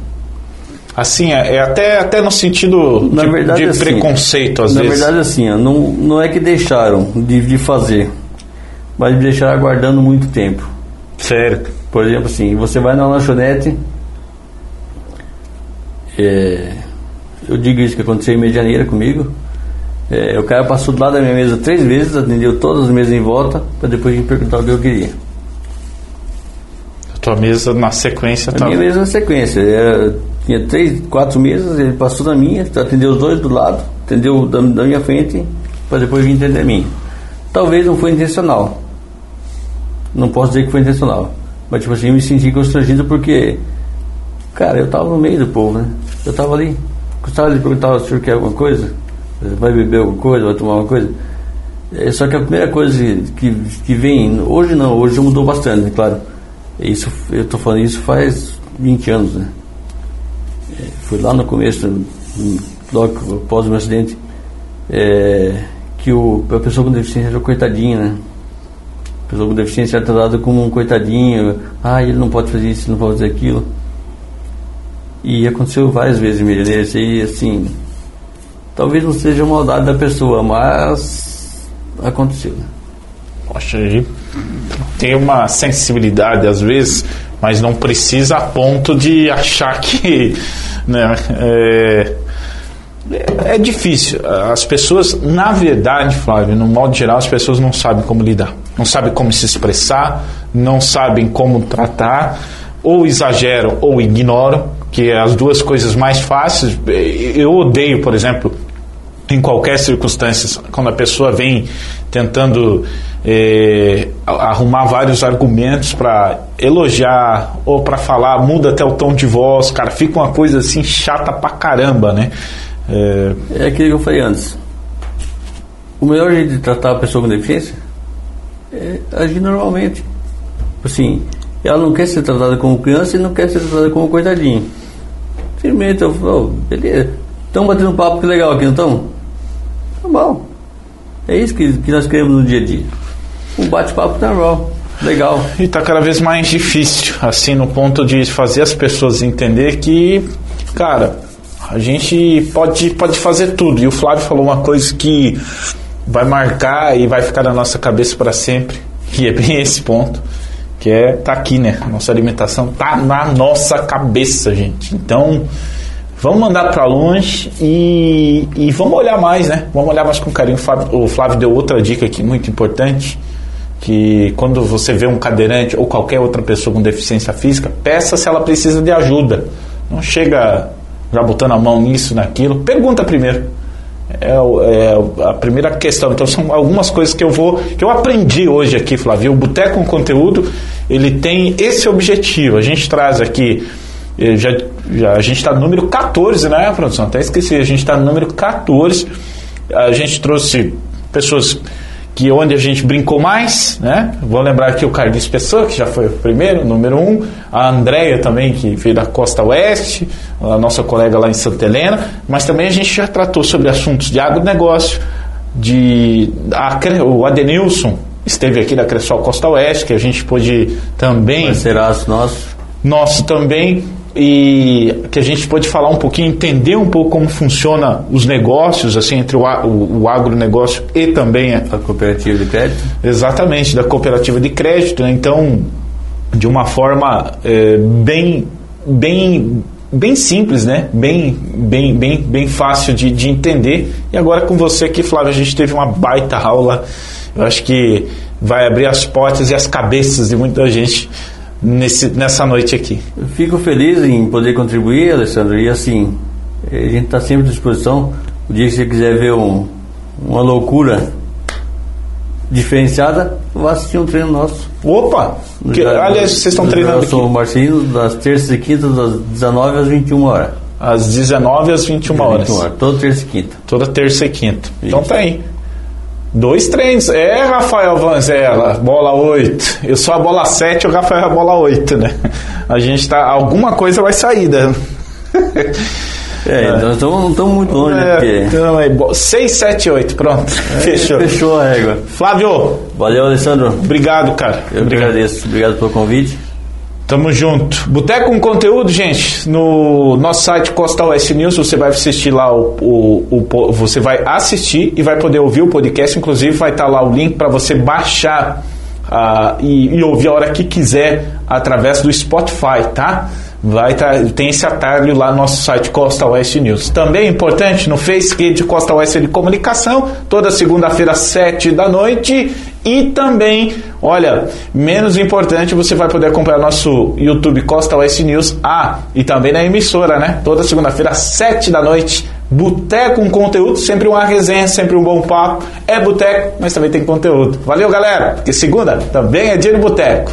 Speaker 1: Assim, é, é até, até no sentido
Speaker 2: Na
Speaker 1: de,
Speaker 2: verdade,
Speaker 1: de
Speaker 2: assim,
Speaker 1: preconceito, às
Speaker 2: Na
Speaker 1: vezes.
Speaker 2: verdade, assim, não, não é que deixaram de, de fazer, mas deixaram aguardando muito tempo.
Speaker 1: Certo.
Speaker 2: Por exemplo, assim, você vai na lanchonete, é, eu digo isso que aconteceu em Medianeira comigo, é, o cara passou do lado da minha mesa três vezes, atendeu todas as mesas em volta, para depois me perguntar o que eu queria.
Speaker 1: A tua mesa na sequência
Speaker 2: A minha mesa na sequência, era, tinha três, quatro mesas, ele passou na minha, atendeu os dois do lado, atendeu da, da minha frente, para depois vir atender a minha. Talvez não foi intencional. Não posso dizer que foi intencional. Mas tipo assim, eu me senti constrangido porque, cara, eu tava no meio do povo, né? Eu tava ali. Gostava de perguntar se o senhor quer alguma coisa? Vai beber alguma coisa? Vai tomar alguma coisa? É, só que a primeira coisa que, que vem, hoje não, hoje mudou bastante, né, claro. Isso, eu tô falando isso faz 20 anos, né? É, foi lá no começo, logo após o meu acidente, é, que o, a pessoa com deficiência era coitadinha, né? Pessoa com deficiência era tratada como um coitadinho, ah, ele não pode fazer isso, não pode fazer aquilo. E aconteceu várias vezes Medianeira, isso aí, assim, talvez não seja maldade da pessoa, mas aconteceu, né?
Speaker 1: Poxa, tem uma sensibilidade às vezes, mas não precisa a ponto de achar que. Né, é, é difícil. As pessoas, na verdade, Flávio, no modo geral, as pessoas não sabem como lidar. Não sabem como se expressar, não sabem como tratar, ou exageram ou ignoram, que é as duas coisas mais fáceis. Eu odeio, por exemplo, em qualquer circunstância, quando a pessoa vem tentando eh, arrumar vários argumentos para elogiar ou para falar, muda até o tom de voz, cara, fica uma coisa assim chata pra caramba, né?
Speaker 2: É aquilo que eu falei antes. O melhor jeito de tratar a pessoa com deficiência é agir normalmente. Assim, ela não quer ser tratada como criança e não quer ser tratada como coitadinho. Simplesmente eu falo, "Oh, beleza, estão batendo um papo que legal aqui, não estão? Tá bom. É isso que, que nós queremos no dia a dia. Um bate-papo normal, legal.
Speaker 1: E está cada vez mais difícil, assim, no ponto de fazer as pessoas entender que, cara, a gente pode, pode fazer tudo. E o Flávio falou uma coisa que vai marcar e vai ficar na nossa cabeça para sempre, que é bem esse ponto, que é tá aqui, né? Nossa alimentação tá na nossa cabeça, gente. Então, vamos mandar para longe e, e vamos olhar mais, né? Vamos olhar mais com carinho. O Flávio, o Flávio deu outra dica aqui muito importante que quando você vê um cadeirante ou qualquer outra pessoa com deficiência física, peça se ela precisa de ajuda. Não chega já botando a mão nisso, naquilo. Pergunta primeiro. É, é a primeira questão. Então são algumas coisas que eu vou que eu aprendi hoje aqui, Flávio. O Boteco com Conteúdo ele tem esse objetivo. A gente traz aqui eh, já, já- a gente está no número 14, né, produção? Até esqueci. A gente está no número 14. A gente trouxe pessoas que onde a gente brincou mais, né? Vou lembrar aqui o Carlos Pessoa, que já foi o primeiro, número um, a Andréia também, que veio da Costa Oeste, a nossa colega lá em Santa Helena, mas também a gente já tratou sobre assuntos de agronegócio, de a, o Adenilson esteve aqui da Cressol Costa Oeste, que a gente pôde também
Speaker 2: Parceiraço nosso.
Speaker 1: nosso também e que a gente pode falar um pouquinho, entender um pouco como funciona os negócios, assim, entre o, o, o agronegócio e também a,
Speaker 2: A cooperativa de crédito.
Speaker 1: exatamente da cooperativa de crédito, né? então de uma forma é, bem bem bem simples, né? Bem bem bem bem fácil de, de entender. E agora com você aqui, Flávio, a gente teve uma baita aula. Eu acho que vai abrir as portas e as cabeças de muita gente nesse, nessa noite aqui.
Speaker 2: Eu Fico feliz em poder contribuir, Alessandro, e assim, a gente está sempre à disposição. O dia que você quiser ver um- uma loucura diferenciada, vá assistir um treino nosso.
Speaker 1: Opa! Que, aliás, vocês estão treinando
Speaker 2: Nelson
Speaker 1: aqui
Speaker 2: Marcelino, das terças e quintas, das 19 às 21 horas.
Speaker 1: às 19 às 21 horas.
Speaker 2: 21 horas, toda terça e quinta.
Speaker 1: Toda terça e quinta. Então
Speaker 2: Isso.
Speaker 1: tá aí. Dois treinos. É, Rafael Vanzella, bola 8. Eu sou a bola 7 o Rafael é a bola 8, né? A gente tá. Alguma coisa vai sair, né?
Speaker 2: É, nós estamos- não estamos muito longe, né?
Speaker 1: É,
Speaker 2: Porque
Speaker 1: então, aí, bo- 6, 7, 8. Pronto. Fechou.
Speaker 2: fechou a régua.
Speaker 1: Flávio,
Speaker 2: Valeu, Alessandro.
Speaker 1: obrigado, cara.
Speaker 2: Eu
Speaker 1: obrigado.
Speaker 2: agradeço. Obrigado pelo convite.
Speaker 1: Tamo junto. Boteco com conteúdo, gente, no nosso site Costa Oeste News, você vai assistir lá o, o, o você vai assistir e vai poder ouvir o podcast, inclusive vai estar lá o link para você baixar uh, e, e ouvir a hora que quiser através do Spotify, tá? Vai tá, tem esse atalho lá no nosso site Costa Oeste News. Também importante no Facebook de Costa Oeste de Comunicação, toda segunda-feira, sete da noite. E também, olha, menos importante, você vai poder acompanhar nosso YouTube Costa Oeste News. Ah, e também na emissora, né? Toda segunda-feira, sete da noite. Boteco com conteúdo, sempre uma resenha, sempre um bom papo. É boteco, mas também tem conteúdo. Valeu, galera, porque segunda também é dia de boteco.